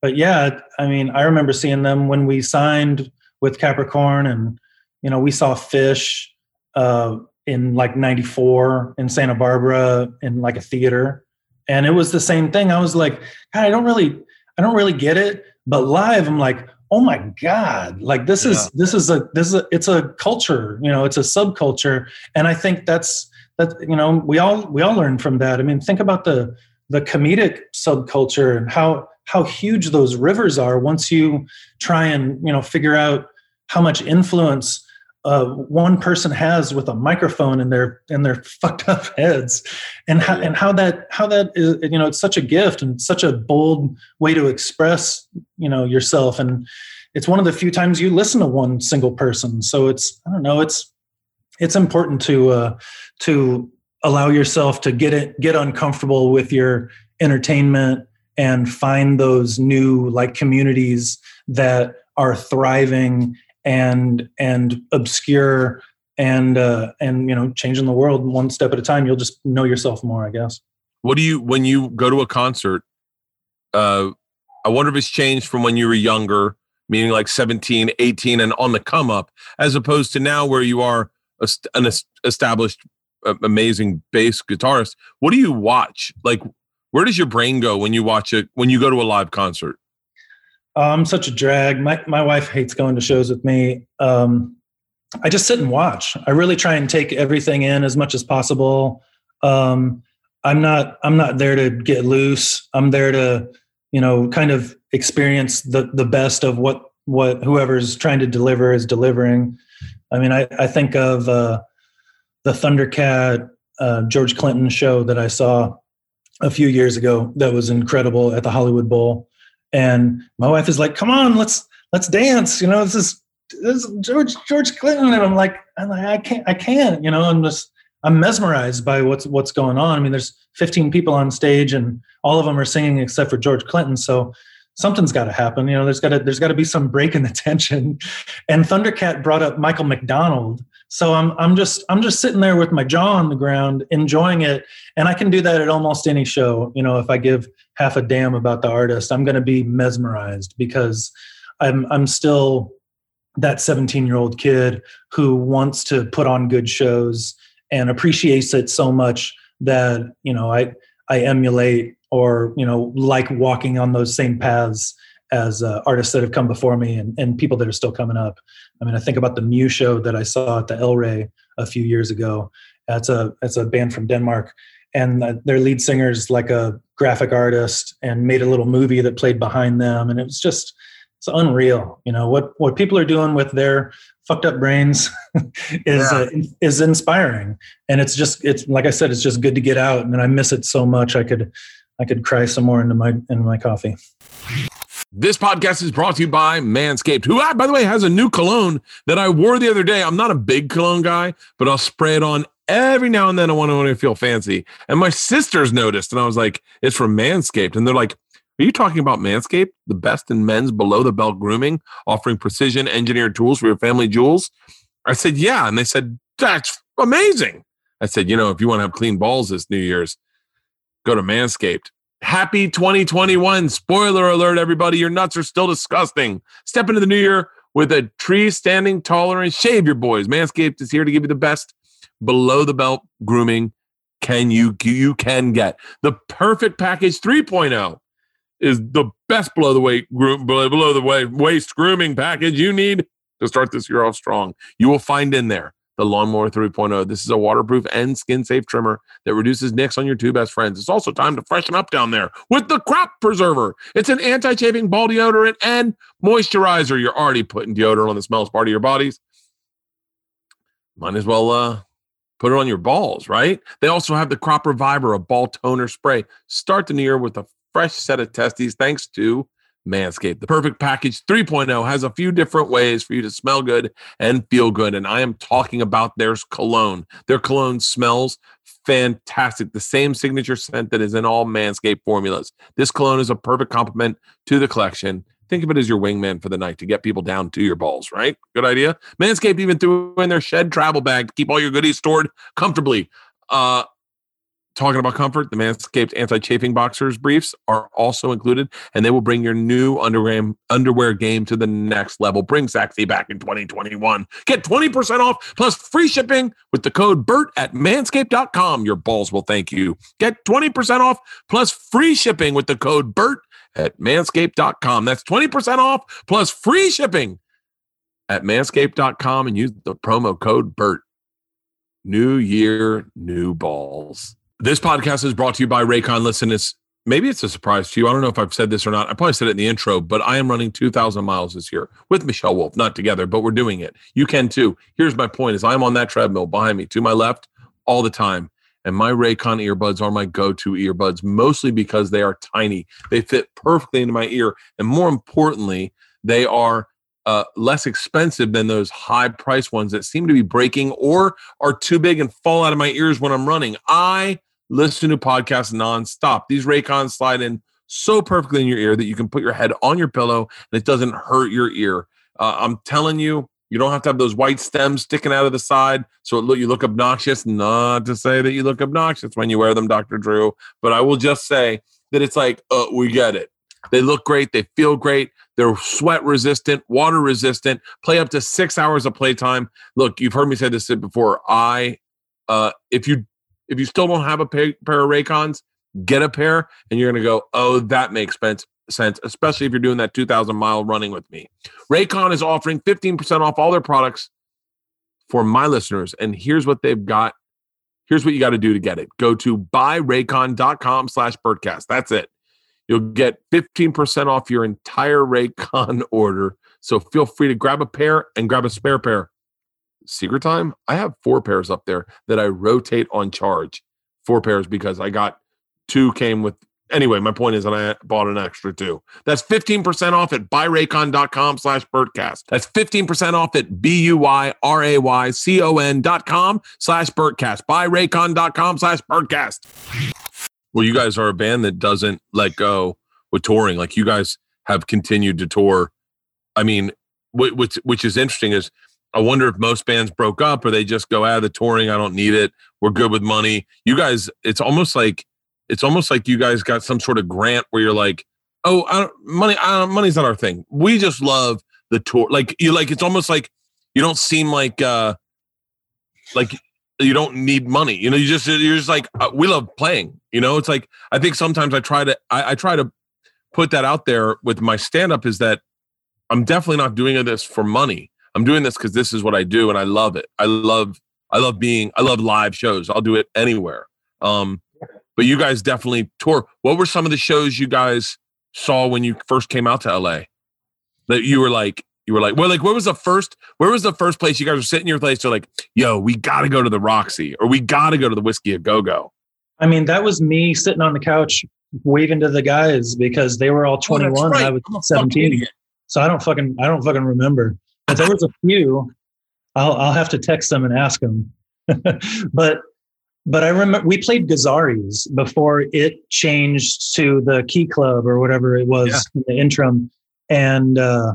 but yeah, I mean, I remember seeing them when we signed with Capricorn, and you know, we saw Phish uh, in like '94 in Santa Barbara in like a theater, and it was the same thing. I was like, God, I don't really, I don't really get it, but live i'm like oh my god like this yeah. is this is a this is a it's a culture you know it's a subculture and i think that's that you know we all we all learn from that. I mean think about the the comedic subculture and how how huge those rivers are once you try and you know figure out how much influence uh, one person has with a microphone in their in their fucked up heads, and how and how that how that is you know it's such a gift and such a bold way to express you know yourself, and it's one of the few times you listen to one single person. So it's I don't know it's it's important to uh, to allow yourself to get it get uncomfortable with your entertainment and find those new like communities that are thriving and and obscure and uh, and you know changing the world one step at a time. You'll just know yourself more i guess. What do you when you go to a concert uh i wonder if it's changed from when you were younger meaning like 17 18 and on the come up as opposed to now where you are an established amazing bass guitarist what do you watch like where does your brain go when you watch it when you go to a live concert I'm such a drag. My my wife hates going to shows with me. Um, I just sit and watch. I really try and take everything in as much as possible. Um, I'm not I'm not there to get loose. I'm there to you know kind of experience the the best of what what whoever's trying to deliver is delivering. I mean, I I think of uh, the Thundercat uh, George Clinton show that I saw a few years ago. That was incredible at the Hollywood Bowl and my wife is like, "Come on, let's let's dance." You know, this is this is George George Clinton, and I'm like, I'm like, I can't, I can't. You know, I'm just I'm mesmerized by what's what's going on. I mean, there's 15 people on stage, and all of them are singing except for George Clinton. So something's got to happen. You know, there's got to there's got to be some break in the tension. And Thundercat brought up Michael McDonald, so I'm I'm just I'm just sitting there with my jaw on the ground, enjoying it, and I can do that at almost any show. You know, if I give half a damn about the artist, I'm going to be mesmerized because I'm I'm still that 17 year old kid who wants to put on good shows and appreciates it so much that you know I I emulate or you know like walking on those same paths as uh, artists that have come before me and, and people that are still coming up. I mean, I think about the Mew show that I saw at the El Rey a few years ago. That's a that's a band from Denmark, and their lead singer is like a graphic artist and made a little movie that played behind them, and it was just it's unreal. You know what what people are doing with their fucked up brains is yeah. uh, is inspiring, and it's just it's like I said, it's just good to get out, and I miss it so much. I could I could cry some more into my into my coffee. This podcast is brought to you by Manscaped, who, I, by the way, has a new cologne that I wore the other day. I'm not a big cologne guy, but I'll spray it on every now and then. I want to feel fancy. And my sisters noticed, and I was like, it's from Manscaped. And they're like, are you talking about Manscaped, the best in men's below the belt grooming, offering precision engineered tools for your family jewels? I said, yeah. And they said, that's amazing. I said, you know, if you want to have clean balls this New Year's, go to Manscaped. Happy 2021. Spoiler alert, everybody. Your nuts are still disgusting. Step into the new year with a tree standing taller and shave your boys. Manscaped is here to give you the best below the belt grooming can you you can get. The perfect package 3.0 is the best below the weight group below the waist grooming package you need to start this year off strong. You will find in there the Lawnmower 3.0. This is a waterproof and skin safe trimmer that reduces nicks on your two best friends. It's also time to freshen up down there with the Crop Preserver. It's an anti chafing ball deodorant and moisturizer. You're already putting deodorant on the smallest part of your bodies. Might as well uh, put it on your balls, right? They also have the Crop Reviver, a ball toner spray. Start the new year with a fresh set of testes thanks to Manscaped. The Perfect Package 3.0 has a few different ways for you to smell good and feel good. And I am talking about their cologne. Their cologne smells fantastic. The same signature scent that is in all Manscaped formulas. This cologne is a perfect complement to the collection. Think of it as your wingman for the night to get people down to your balls, right? Good idea. Manscaped even threw in their shed travel bag to keep all your goodies stored comfortably. Uh, talking about comfort, the Manscaped anti-chafing boxers briefs are also included, and they will bring your new underwear underwear game to the next level. Bring sexy back in 2021. Get 20% off plus free shipping with the code BERT at manscaped.com. Your balls will thank you. Get 20% off plus free shipping with the code BERT at manscaped.com. That's 20% off plus free shipping at manscaped.com and use the promo code BERT. New year, new balls. This podcast is brought to you by Raycon. Listen, it's maybe it's a surprise to you. I don't know if I've said this or not. I probably said it in the intro, but I am running 2,000 miles this year with Michelle Wolf, not together, but we're doing it. You can too. Here's my point is I'm on that treadmill behind me to my left all the time. And my Raycon earbuds are my go-to earbuds, mostly because they are tiny. They fit perfectly into my ear. And more importantly, they are uh, less expensive than those high price ones that seem to be breaking or are too big and fall out of my ears when I'm running. I listen to podcasts nonstop. These Raycons slide in so perfectly in your ear that you can put your head on your pillow and it doesn't hurt your ear. Uh, I'm telling you, you don't have to have those white stems sticking out of the side so look, you look obnoxious. Not to say that you look obnoxious when you wear them, Dr. Drew, but I will just say that it's like, uh, we get it. They look great. They feel great. They're sweat resistant, water resistant, play up to six hours of playtime. Look, you've heard me say this before. I, uh, if you if you still don't have a pair, pair of Raycons, get a pair, and you're gonna go, oh, that makes sense. Sense, especially if you're doing that 2,000 mile running with me. Raycon is offering 15% off all their products for my listeners, and here's what they've got. Here's what you got to do to get it. Go to buyraycon.com slash Bertcast. That's it. You'll get 15% off your entire Raycon order. So feel free to grab a pair and grab a spare pair. Secret time, I have four pairs up there that I rotate on charge. Four pairs because I got two came with anyway, my point is that I bought an extra two. That's 15% off at buyraycon.com slash Bertcast. That's 15% off at B-U-Y-R-A-Y-C-O-N dot com slash Bertcast. Buyraycon.com slash Bertcast. Well, you guys are a band that doesn't let go with touring. Like you guys have continued to tour. I mean, which which is interesting is I wonder if most bands broke up or they just go out of the touring. I don't need it. We're good with money. You guys, it's almost like it's almost like you guys got some sort of grant where you're like, oh, I don't, money, I don't, money's not our thing. We just love the tour. Like you, like it's almost like you don't seem like uh like you don't need money. You know, you just you're just like uh, we love playing. You know, it's like I think sometimes I try to I, I try to put that out there with my stand up is that I'm definitely not doing this for money. I'm doing this because this is what I do and I love it. I love I love being I love live shows. I'll do it anywhere. Um, but you guys definitely tour. What were some of the shows you guys saw when you first came out to LA? That you were like you were like, well, like where was the first where was the first place you guys were sitting in your place? You're like, yo, we got to go to the Roxy or we got to go to the Whisky a Go Go. I mean, that was me sitting on the couch waving to the guys because they were all 21 oh, right. and I was 17. So I don't fucking I don't fucking remember. But there was a few. I'll I'll have to text them and ask them. but but I remember we played Gazzarri's before it changed to the Key Club or whatever it was yeah. in the interim, and uh,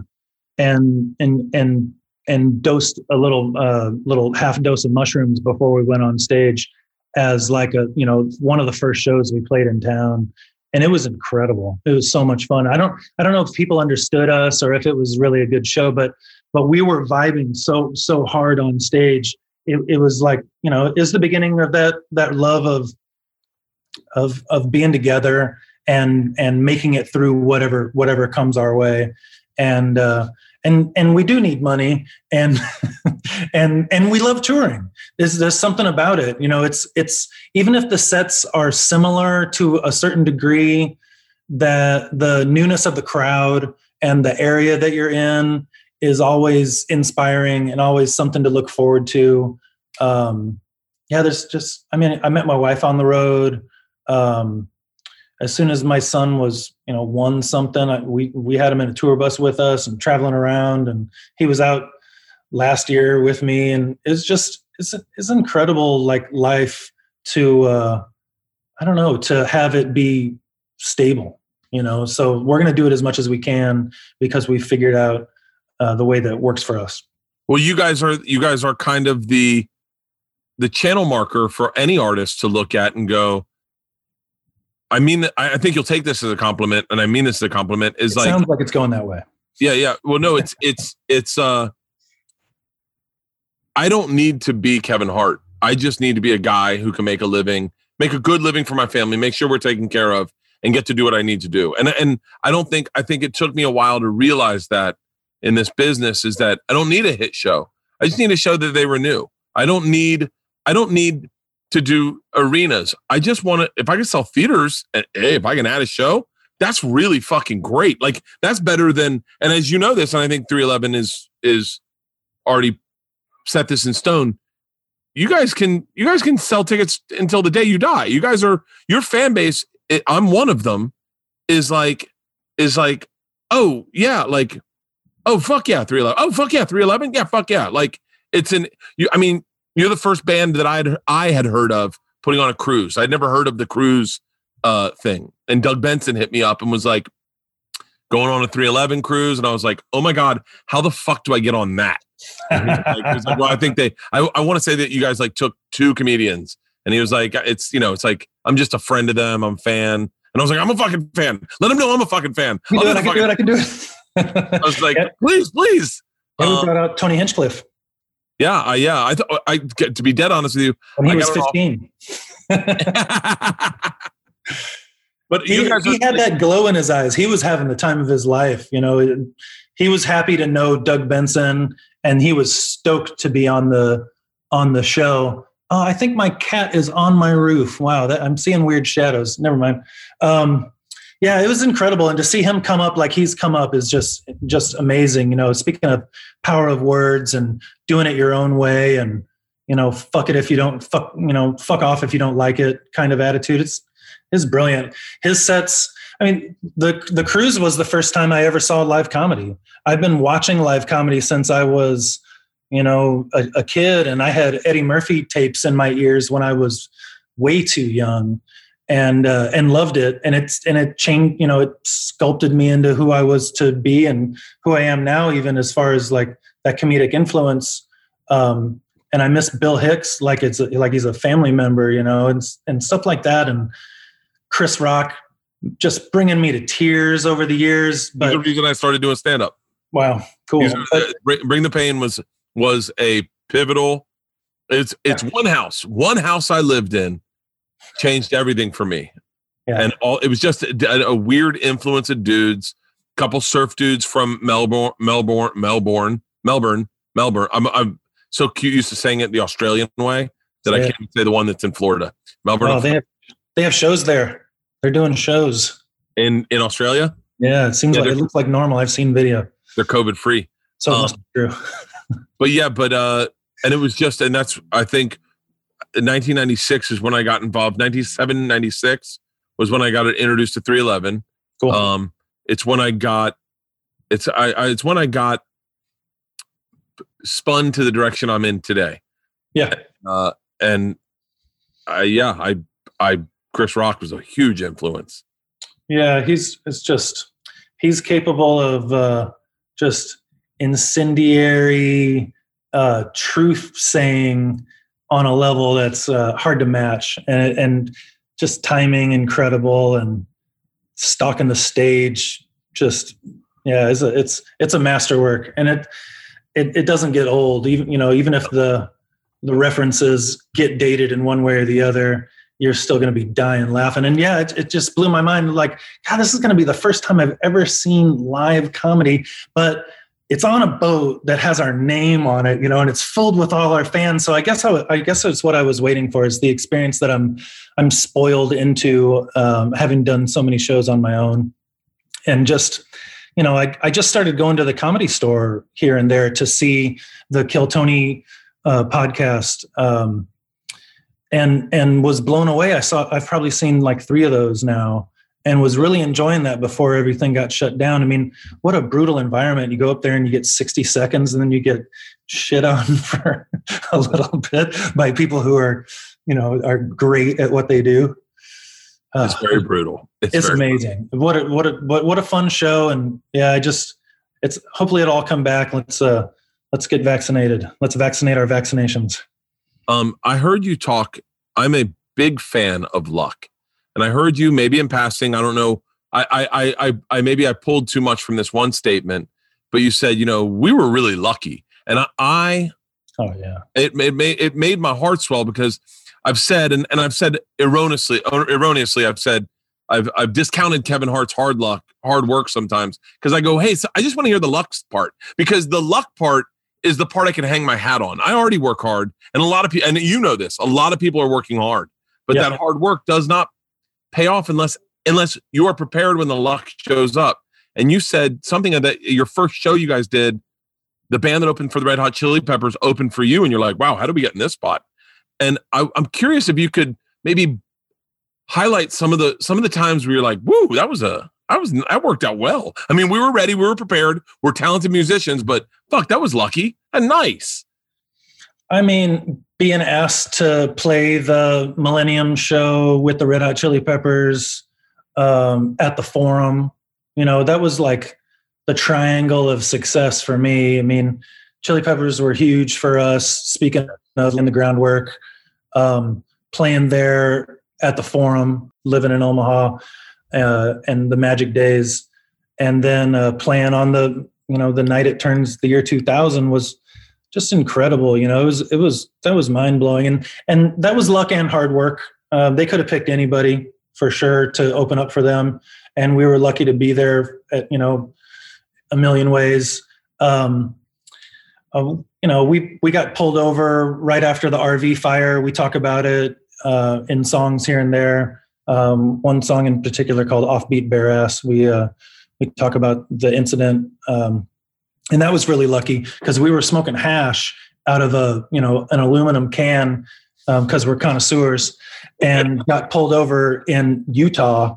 and and and and dosed a little uh, little half dose of mushrooms before we went on stage as like a you know one of the first shows we played in town and it was incredible it was so much fun i don't i don't know if people understood us or if it was really a good show but but we were vibing so so hard on stage. It, it was like you know is the beginning of that that love of of of being together and and making it through whatever whatever comes our way. And uh and and we do need money and and and we love touring. There's there's something about it you know it's it's even if the sets are similar to a certain degree that the newness of the crowd and the area that you're in is always inspiring and always something to look forward to. Um yeah there's just i mean i met my wife on the road. Um as soon as my son was you know one something I, we we had him in a tour bus with us and traveling around and he was out last year with me and it's just it's it's incredible like life to uh i don't know to have it be stable you know? So we're going to do it as much as we can because we figured out uh, the way that works for us well you guys are you guys are kind of the the channel marker for any artist to look at and go I mean, I think you'll take this as a compliment, and I mean this as a compliment. Is it like sounds like it's going that way. Yeah, yeah. Well, no, it's it's it's. uh I don't need to be Kevin Hart. I just need to be a guy who can make a living, make a good living for my family, make sure we're taken care of, and get to do what I need to do. And and I don't think I think it took me a while to realize that in this business is that I don't need a hit show. I just need a show that they renew. I don't need I don't need to do arenas. I just want to if I can sell theaters and hey, if I can add a show, that's really fucking great. Like that's better than and as you know this and I think 311 is is already set this in stone. You guys can you guys can sell tickets until the day you die. You guys are your fan base it, I'm one of them is like is like oh yeah like oh fuck yeah 311 oh fuck yeah 311 yeah fuck yeah like it's an you I mean you're the first band that I had I had heard of putting on a cruise. I'd never heard of the cruise uh thing. And Doug Benson hit me up and was like going on a 311 cruise and I was like, "Oh my god, how the fuck do I get on that?" like, like, well, I think they I, I want to say that you guys like took two comedians and he was like, it's, you know, it's like, I'm just a friend of them. I'm a fan. And I was like, I'm a fucking fan. Let him know I'm a fucking fan. I can do it. I can do it. I can do it. I was like, yeah. please, please. And we um, brought out Tony Hinchcliffe. Yeah, I, yeah. I, th- I to be dead honest with you, when he was 15. but he, he had that glow in his eyes. He was having the time of his life. You know, he was happy to know Doug Benson, and he was stoked to be on the on the show oh, I think my cat is on my roof. Wow, that, I'm seeing weird shadows. Never mind. Um, yeah, it was incredible, and to see him come up like he's come up is just just amazing. You know, speaking of power of words and doing it your own way, and you know, fuck it if you don't fuck, you know, fuck off if you don't like it, kind of attitude. It's is brilliant. His sets. I mean, the the cruise was the first time I ever saw live comedy. I've been watching live comedy since I was you know, a, a kid, and I had Eddie Murphy tapes in my ears when I was way too young, and uh, and loved it, and it's and it changed, you know, it sculpted me into who I was to be and who I am now, even as far as like that comedic influence. Um, and I miss Bill Hicks like it's a, like he's a family member, you know, and and stuff like that, and Chris Rock just bringing me to tears over the years. But the reason I started doing stand up. Wow, cool. Bring, Bring the Pain was was a pivotal. It's it's yeah. one house, one house I lived in, changed everything for me. Yeah. And all it was just a, a weird influence of dudes, couple surf dudes from Melbourne, Melbourne, Melbourne, Melbourne, Melbourne. I'm I'm so cute used to saying it the Australian way that yeah. I can't say the one that's in Florida. Melbourne. Oh, they have, they have shows there. They're doing shows in in Australia. Yeah, it seems like it looks like normal. I've seen video. They're COVID free. So um, true. but yeah, but uh, and it was just, and that's I think 1996 is when I got involved. 97, 96 was when I got introduced to 311. Cool. Um, it's when I got, it's I, I it's when I got spun to the direction I'm in today. Yeah. Uh, and I, yeah, I, I, Chris Rock was a huge influence. Yeah, he's it's just he's capable of uh, just incendiary uh, truth saying on a level that's uh, hard to match. And, and just timing incredible and stalking the stage just yeah it's a it's it's a masterwork. And it, it it doesn't get old. Even you know even if the the references get dated in one way or the other you're still going to be dying laughing. And yeah it, it just blew my mind like god this is going to be the first time i've ever seen live comedy. But it's on a boat that has our name on it, you know, and it's filled with all our fans. So I guess I, I guess it's what I was waiting for is the experience that I'm I'm spoiled into um, having done so many shows on my own, and just you know, I I just started going to the comedy store here and there to see the Kill Tony uh, podcast. Um, and and was blown away. I saw I've probably seen like three of those now, and was really enjoying that before everything got shut down. I mean, what a brutal environment. You go up there and you get 60 seconds and then you get shit on for a little bit by people who are, you know, are great at what they do. Uh, it's very brutal. It's, it's amazing. Brutal. What a, what a, what, what a fun show. And yeah, I just, it's hopefully it'll all come back. Let's, uh, let's get vaccinated. Let's vaccinate our vaccinations. Um, I heard you talk. I'm a big fan of luck and I heard you maybe in passing. I don't know. I, I, I, I, maybe I pulled too much from this one statement, but you said, you know, we were really lucky, and I, I oh yeah, it, it made it made my heart swell because I've said, and, and I've said erroneously, er, erroneously, I've said I've I've discounted Kevin Hart's hard luck, hard work sometimes because I go, hey, so I just want to hear the luck part because the luck part is the part I can hang my hat on. I already work hard, and a lot of people, and you know this, a lot of people are working hard, but yeah. that hard work does not pay off unless unless you are prepared when the luck shows up. And you said something that your first show you guys did, the band that opened for the Red Hot Chili Peppers opened for you, and you're like, wow, how did we get in this spot? And I, I'm curious if you could maybe highlight some of the some of the times where you're like, "Woo, that was a I was that worked out well." I mean, we were ready, we were prepared, we're talented musicians, but fuck, that was lucky and nice. I mean, being asked to play the Millennium Show with the Red Hot Chili Peppers um, at the Forum, you know, that was like the triangle of success for me. I mean, Chili Peppers were huge for us. Speaking of in the groundwork, um, playing there at the Forum, living in Omaha, uh, and the Magic Days, and then uh, playing on the you know the night it turns the year 2000 was just incredible. You know, it was it was that was mind blowing, and and that was luck and hard work. Uh, they could have picked anybody for sure to open up for them, and we were lucky to be there. At you know, a million ways. Um, uh, you know, we we got pulled over right after the RV fire. We talk about it uh, in songs here and there. Um, one song in particular called "Offbeat Bare Ass." We uh, we talk about the incident, um, and that was really lucky because we were smoking hash out of a you know an aluminum can because um, we're connoisseurs, and got pulled over in Utah,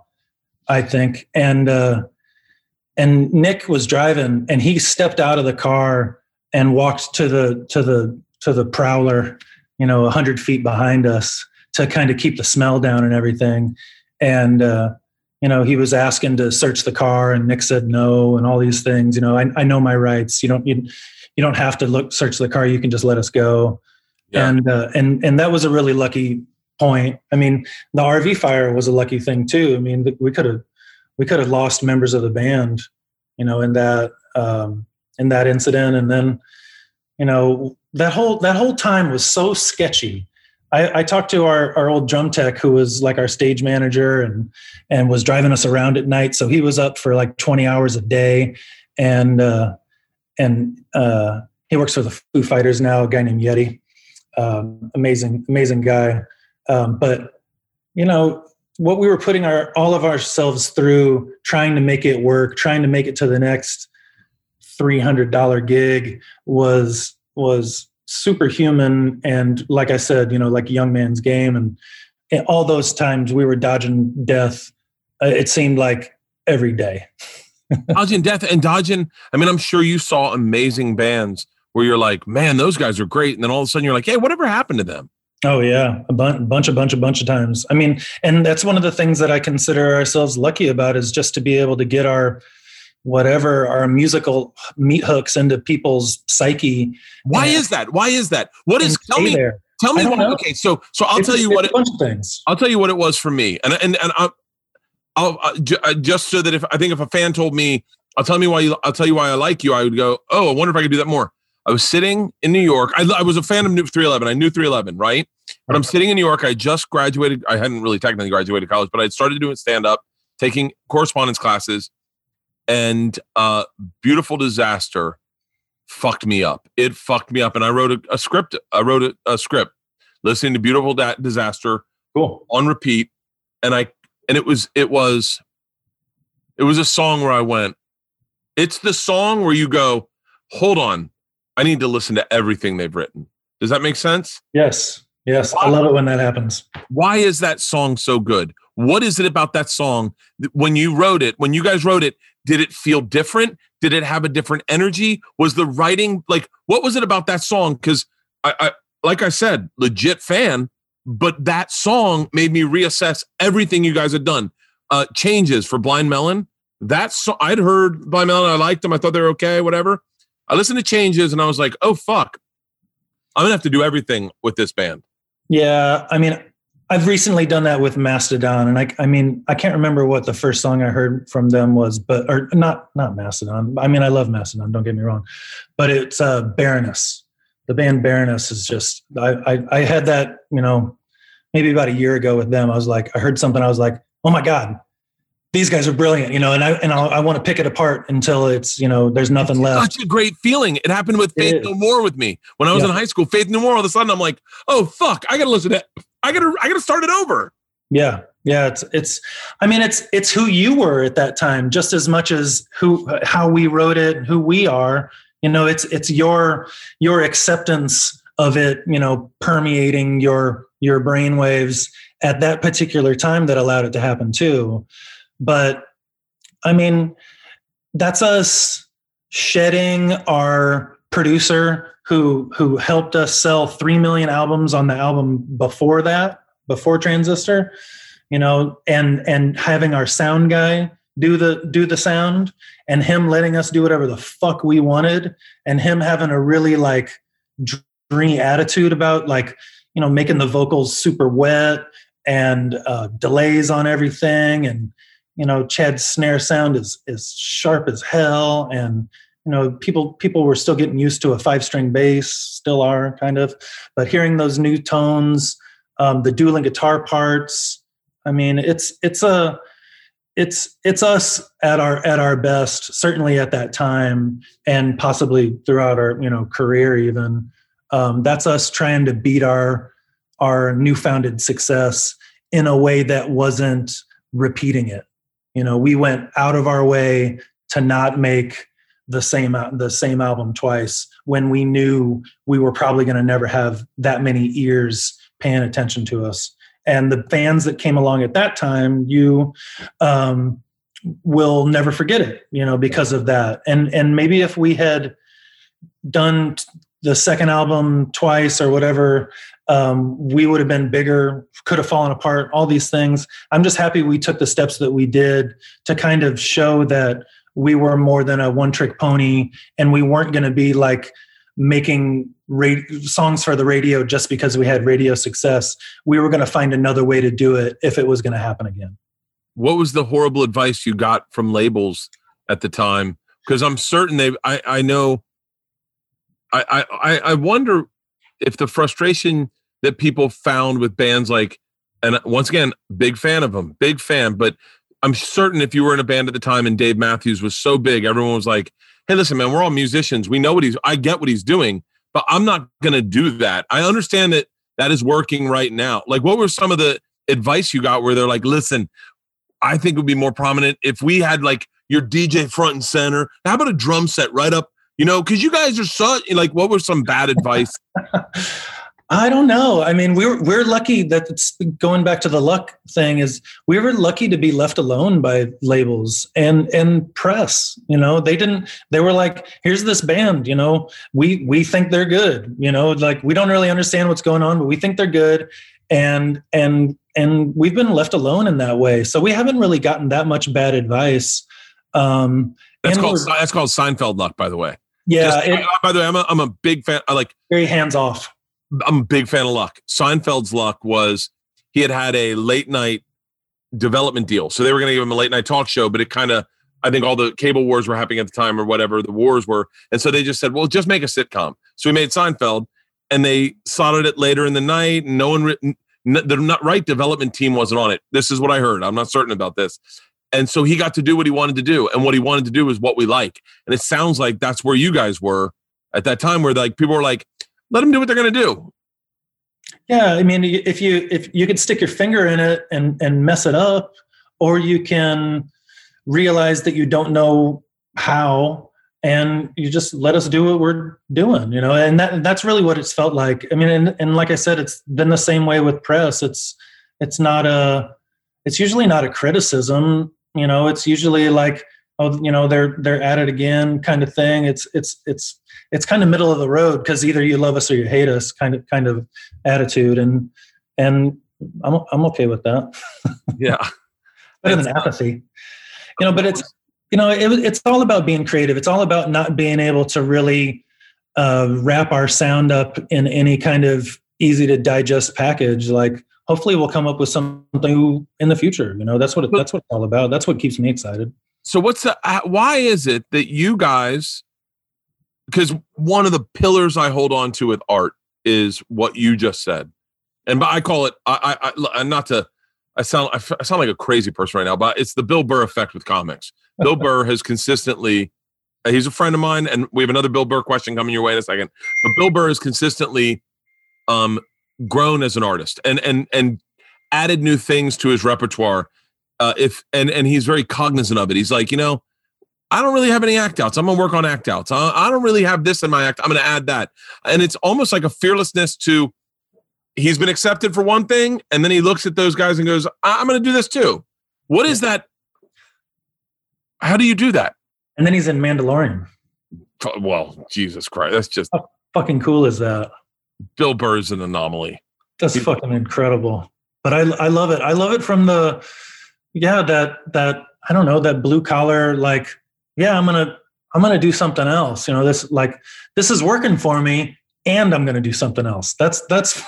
I think, and uh, and Nick was driving, and he stepped out of the car and walked to the to the to the prowler, you know, hundred feet behind us, to kind of keep the smell down and everything. And, uh, you know, he was asking to search the car and Nick said no and all these things. You know, I, I know my rights. You don't, you, you don't have to look, search the car. You can just let us go. Yeah. And, uh, and, and that was a really lucky point. I mean, the RV fire was a lucky thing too. I mean, we could have, we could have lost members of the band, you know, in that, um, in that incident. And then, you know, that whole, that whole time was so sketchy I, I, talked to our, our old drum tech who was like our stage manager and and was driving us around at night. So he was up for like 20 hours a day. And uh, and uh, he works for the Foo Fighters now, a guy named Yeti. Um, amazing, amazing guy. Um, but you know, what we were putting our all of ourselves through trying to make it work, trying to make it to the next $300 gig was was superhuman and like i said you know like a young man's game. And, and all those times we were dodging death uh, it seemed like every day. Dodging death and dodging i mean i'm sure you saw amazing bands where you're like man those guys are great. And then all of a sudden you're like hey whatever happened to them? Oh yeah. A bunch bunch a bunch a bunch of times. I mean and that's one of the things that i consider ourselves lucky about is just to be able to get our whatever our musical meat hooks into people's psyche. Why is that? Why is that? What is tell me there. tell me what, okay so so I'll it's, tell you what it, bunch of things. I'll tell you what it was for me. And and and I'll, I'll uh, just so that if I think if a fan told me I'll tell me why you I'll tell you why I like you I would go, "Oh, I wonder if I could do that more." I was sitting in New York. I, I was a fan of New 311. I knew 311, right? But I'm sitting in New York. I just graduated. I hadn't really technically graduated college, but I started doing stand up, taking correspondence classes and uh, Beautiful Disaster fucked me up. It fucked me up, and I wrote a, a script. I wrote a, a, script listening to Beautiful da- Disaster, cool on repeat, and I and it was it was it was a song where I went. It's the song where you go, hold on, I need to listen to everything they've written. Does that make sense? Yes. Yes, why, I love it when that happens. Why is that song so good? What is it about that song when you wrote it, when you guys wrote it, did it feel different? Did it have a different energy? Was the writing like what was it about that song? Because I, I like I said, legit fan, but that song made me reassess everything you guys had done. Uh, changes for Blind Melon. That's so I'd heard Blind Melon. I liked them. I thought they were okay. Whatever. I listened to Changes and I was like, oh fuck, I'm gonna have to do everything with this band. Yeah, I mean, I've recently done that with Mastodon, and I, I mean, I can't remember what the first song I heard from them was, but or not, not Mastodon. I mean, I love Mastodon. Don't get me wrong, but it's uh, Baroness. The band Baroness is just. I, I, I had that, you know, maybe about a year ago with them. I was like, I heard something. I was like, oh my god, these guys are brilliant, you know, and I and I'll, i want to pick it apart until it's you know there's nothing it's left. Such a great feeling. It happened with Faith No More with me when I was yeah. in high school. Faith No More. All of a sudden, I'm like, oh fuck, I gotta listen to. I gotta I gotta start it over. Yeah, yeah. It's it's. I mean, it's it's who you were at that time, just as much as who how we wrote it, who we are. You know, it's it's your your acceptance of it. You know, permeating your your brain waves at that particular time that allowed it to happen too. But I mean, that's us shedding our producer who who helped us sell 3 million albums on the album before that, before Transistor, you know, and and having our sound guy do the do the sound and him letting us do whatever the fuck we wanted and him having a really like dreamy attitude about like you know making the vocals super wet and uh, delays on everything and you know chad's snare sound is is sharp as hell and you know people people were still getting used to a five string bass still are kind of but hearing those new tones um, the dueling guitar parts i mean it's it's a it's it's us at our at our best certainly at that time and possibly throughout our you know career even. Um, that's us trying to beat our our newfounded success in a way that wasn't repeating it. You know we went out of our way to not make the same the same album twice when we knew we were probably going to never have that many ears paying attention to us and the fans that came along at that time you um, will never forget it you know because of that and and maybe if we had done the second album twice or whatever um, we would have been bigger, could have fallen apart, all these things. I'm just happy we took the steps that we did to kind of show that we were more than a one trick pony and we weren't going to be like making ra- songs for the radio just because we had radio success. We were going to find another way to do it if it was going to happen again. What was the horrible advice you got from labels at the time? Because I'm certain they, I, I know, I, I, I wonder if the frustration that people found with bands like, and once again, big fan of them, big fan, but I'm certain if you were in a band at the time and Dave Matthews was so big, everyone was like, hey, listen, man, we're all musicians. We know what he's, I get what he's doing, but I'm not going to do that. I understand that that is working right now. Like, what were some of the advice you got where they're like, listen, I think it would be more prominent if we had like your DJ front and center. How about a drum set right up? You know, because you guys are so like, what were some bad advice? I don't know. I mean, we're we're lucky that it's going back to the luck thing is we were lucky to be left alone by labels and and press. You know, they didn't. They were like, "Here's this band. You know, we we think they're good. You know, like we don't really understand what's going on, but we think they're good." And and and we've been left alone in that way. So we haven't really gotten that much bad advice. Um, that's called that's called Seinfeld luck, by the way. Yeah. Just, it, by the way, I'm a, I'm a big fan. I like very hands off. I'm a big fan of luck. Seinfeld's luck was he had had a late night development deal. So they were going to give him a late night talk show, but it kind of, I think all the cable wars were happening at the time or whatever the wars were. And so they just said, well, just make a sitcom. So we made Seinfeld and they slotted it later in the night. No one, written, the not right development team wasn't on it. This is what I heard. I'm not certain about this. And so he got to do what he wanted to do. And what he wanted to do is what we like. And it sounds like that's where you guys were at that time, where like people were like, let them do what they're going to do. Yeah, I mean, if you if you could stick your finger in it and and mess it up, or you can realize that you don't know how, and you just let us do what we're doing, you know. And that that's really what it's felt like. I mean, and and like I said, it's been the same way with press. It's it's not a it's usually not a criticism. You know, it's usually like oh you know they're they're at it again kind of thing. It's it's it's it's kind of middle of the road because either you love us or you hate us kind of kind of attitude. And and i'm i'm okay with that. Yeah. Better than apathy. You know but it's you know it, it's all about being creative. It's all about not being able to really uh, wrap our sound up in any kind of easy to digest package. Like hopefully we'll come up with something in the future. You know that's what it, that's what it's all about. That's what keeps me excited so what's the why is it that you guys because one of the pillars I hold on to with art is what you just said, and I call it I, I, I not to I sound I, f- I sound like a crazy person right now, but it's the Bill Burr effect with comics. Bill Burr has consistently uh, he's a friend of mine, and we have another Bill Burr question coming your way in a second. But Bill Burr has consistently um, grown as an artist and and and added new things to his repertoire. Uh, if and and he's very cognizant of it. He's like, you know, I don't really have any act outs. I'm gonna work on act outs. I, I don't really have this in my act. I'm gonna add that, and it's almost like a fearlessness to he's been accepted for one thing, and then he looks at those guys and goes, "I'm to do this too." What is that? How do you do that? And then he's in Mandalorian. Well, Jesus Christ, that's just How fucking cool is that? Bill Burr's an anomaly. That's He- fucking incredible. But I I love it. I love it from the yeah that that I don't know that blue collar like yeah I'm gonna I'm gonna do something else. You know this like this is working for me and I'm gonna do something else. That's that's,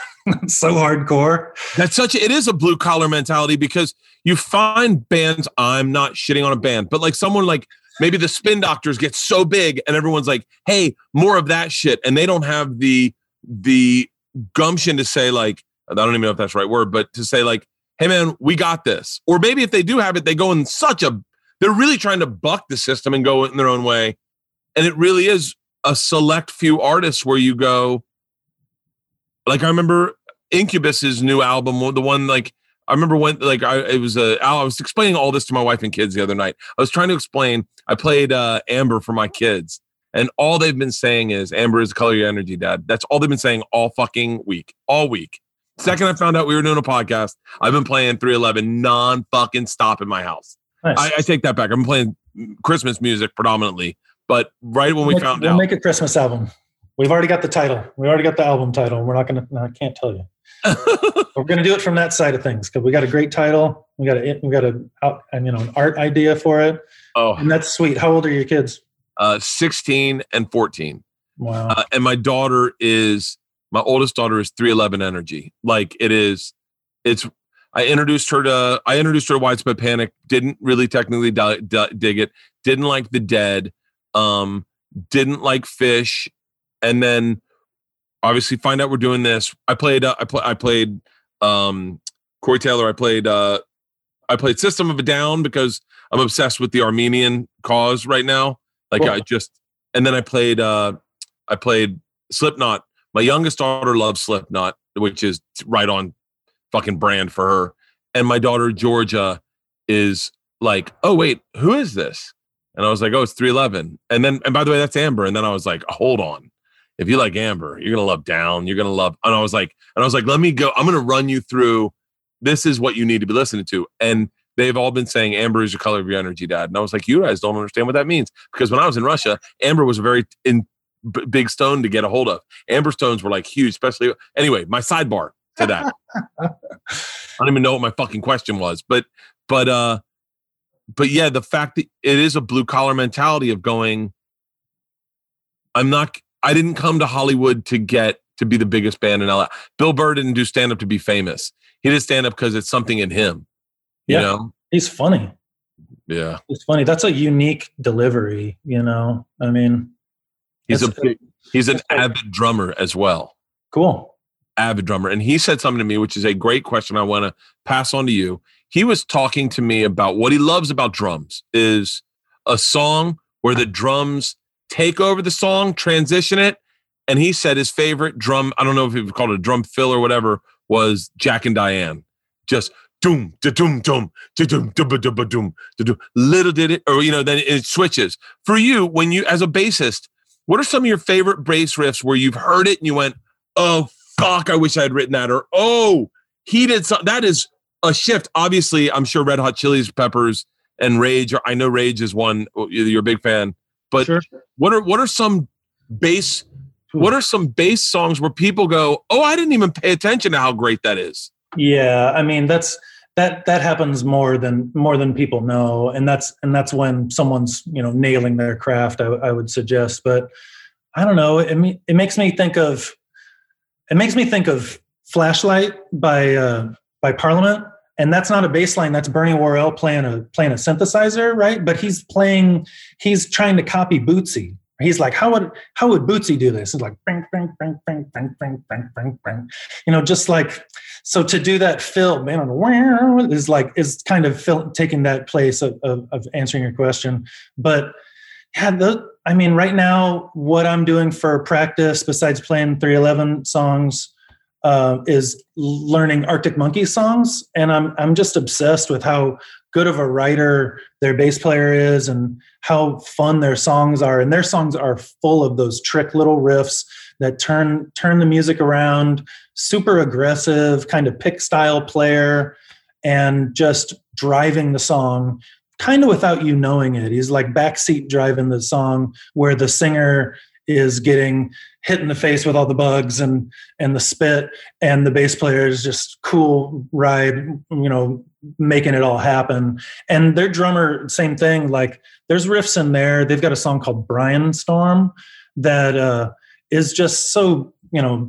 so hardcore. That's such a, it is a blue collar mentality because you find bands. I'm not shitting on a band, but like someone like maybe the Spin Doctors get so big and everyone's like, "Hey, more of that shit," and they don't have the the gumption to say like, I don't even know if that's the right word, but to say like, "Hey, man, we got this," or maybe if they do have it, they go in such a they're really trying to buck the system and go in their own way, and it really is a select few artists where you go. Like I remember Incubus's new album, the one like I remember when like I it was a I was explaining all this to my wife and kids the other night. I was trying to explain. I played uh, Amber for my kids, and all they've been saying is Amber is the color of your energy, Dad. That's all they've been saying all fucking week, all week. Second, I found out we were doing a podcast. I've been playing 311 non fucking stop in my house. Nice. I, I take that back. I'm playing Christmas music predominantly, but right when we We'll- found we'll out, make a Christmas album. We've already got the title. We already got the album title. We're not gonna. No, I can't tell you. We're gonna do it from that side of things because we got a great title. We got a we got a out and you know an art idea for it, oh, and that's sweet. How old are your kids? uh, 16 and 14. Wow. uh, and my daughter is my oldest daughter is 311 energy like it is it's i introduced her to i introduced her to widespread panic didn't really technically di- di- dig it didn't like the dead um didn't like Phish and then obviously find out we're doing this i played uh, i play i played um corey taylor i played uh i played system of a down because i'm obsessed with the armenian cause right now like Cool. i just and then i played uh I played Slipknot. My youngest daughter loves Slipknot, which is right on fucking brand for her. And my daughter Georgia is like, "Oh wait, who is this?" And I was like, "Oh, it's 311." And then and by the way, that's Amber. And then I was like, "Hold on. If you like Amber, you're to love Down, you're to love." And I was like, and I was like, "Let me go. I'm to run you through this is what you need to be listening to." And they've all been saying Amber is the color of your energy, dad. And I was like, "You guys don't understand what that means." Because when I was in Russia, Amber was a very in b- big stone to get a hold of. Amber stones were like huge, especially anyway. My sidebar to that. I don't even know what my fucking question was, but but uh, but yeah, the fact that it is a blue collar mentality of going. I'm not. I didn't come to Hollywood to get to be the biggest band in LA. Bill Burr didn't do stand up to be famous. He did stand up because it's something in him. You Yeah. know. He's funny. Yeah. It's funny. That's a unique delivery. You know. I mean, He's a That's- big, he's an avid drummer as well. cool. avid drummer. And he said something to me, which is a great question I want to pass on to you. He was talking to me about what he loves about drums is a song where the drums take over the song, transition it. And he said his favorite drum, I don't know if he called it a drum fill or whatever, was Jack and Diane. Just doom, da doom, doom, da doom, da ba da doom, da doom. Little did it, or you know, then it switches. For you, when you as a bassist, what are some of your favorite bass riffs where you've heard it and you went, oh fuck, I wish I had written that, or oh, he did something. That is a shift. Obviously, I'm sure Red Hot Chili's Peppers and Rage. Or I know Rage is one oh, you're a big fan. But sure. what are what are some bass? Hmm. What are some bass songs where people go, oh, I didn't even pay attention to how great that is. Yeah, I mean that's that that happens more than more than people know, and that's and that's when someone's you know nailing their craft. I, I would suggest, but I don't know. It me it makes me think of it makes me think of Flashlight by uh, by Parliament, and that's not a bass line. That's Bernie Worrell playing a playing a synthesizer, right? But he's playing he's trying to copy Bootsy, He's like, how would how would Bootsy do this? It's like bang, bang, bang, bang, bang, bang, bang, bang, bang. You know, just like so to do that fill, man, is like is kind of fill, taking that place of, of, of answering your question. But yeah, the, I mean, right now, what I'm doing for practice, besides playing 311 songs, uh, is learning Arctic Monkey songs, and I'm I'm just obsessed with how good of a writer their bass player is and how fun their songs are. And their songs are full of those trick little riffs that turn turn the music around. Super aggressive kind of pick style player and just driving the song kind of without you knowing it. He's like backseat driving the song where the singer is getting hit in the face with all the bugs and and the spit and the bass player is just cool ride you know making it all happen. And their drummer same thing like there's riffs in there. They've got a song called Brianstorm that uh is just so you know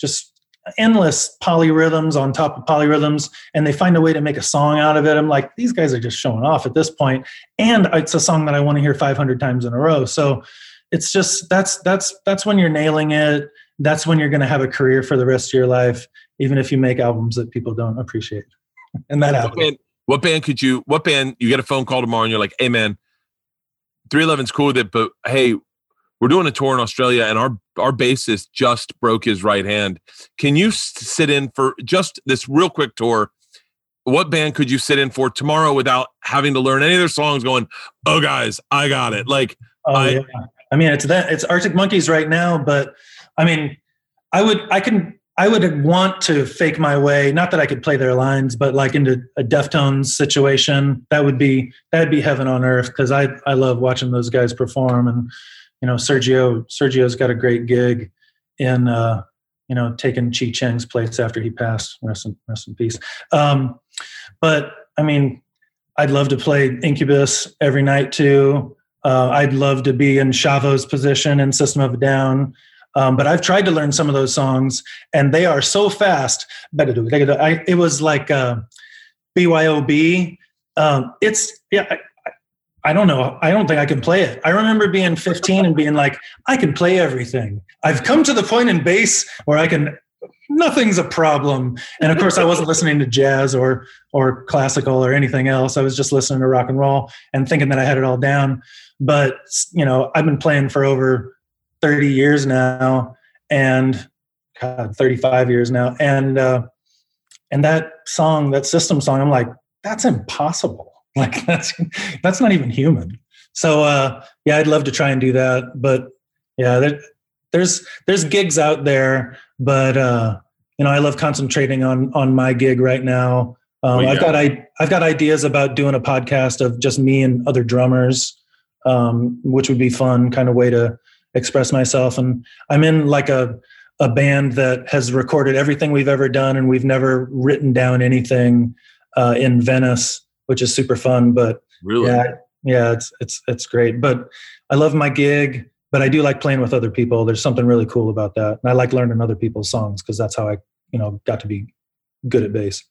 just endless polyrhythms on top of polyrhythms and they find a way to make a song out of it. I'm like these guys are just showing off at this point. And it's a song that i want to hear 500 times in a row. So it's just that's that's that's when you're nailing it. That's when you're going to have a career for the rest of your life even if you make albums that people don't appreciate. And that happens what band, what band could you what band you get a phone call tomorrow and you're like hey man 311's cool with it but hey we're doing a tour in Australia and our our bassist just broke his right hand. Can you sit in for just this real quick tour? What band could you sit in for tomorrow without having to learn any of their songs? Going, oh guys, I got it. Like, oh, I, yeah. I mean, it's that it's Arctic Monkeys right now, but I mean, I would I can I would want to fake my way. Not that I could play their lines, but like into a Deftones situation, that would be that'd be heaven on earth because I I love watching those guys perform and you know, Sergio Sergio's got a great gig in uh, you know taking Chi Cheng's place after he passed. Rest in rest in peace. Um, but I mean, I'd love to play Incubus every night too. Uh, I'd love to be in Shavo's position in System of a Down. Um, but I've tried to learn some of those songs, and they are so fast. I, it was like uh, BYOB. Um, it's yeah. I don't know. I don't think I can play it. I remember being 15 and being like, I can play everything. I've come to the point in bass where I can nothing's a problem. And of course I wasn't listening to jazz or or classical or anything else. I was just listening to rock and roll and thinking that I had it all down. But you know, I've been playing for over 30 years now and God, 35 years now. And uh and that song, that system song, I'm like, that's impossible Like that's that's not even human. So uh, yeah, I'd love to try and do that, but yeah, there, there's there's gigs out there, but uh, you know, I love concentrating on on my gig right now. Um, well, yeah. I've got I, I've got ideas about doing a podcast of just me and other drummers, um, which would be fun, kind of way to express myself. And I'm in like a a band that has recorded everything we've ever done, and we've never written down anything uh, in Venice which is super fun. But really, yeah, yeah, it's it's it's great. But I love my gig, but I do like playing with other people. There's something really cool about that, and I like learning other people's songs because that's how I, you know, got to be good at bass.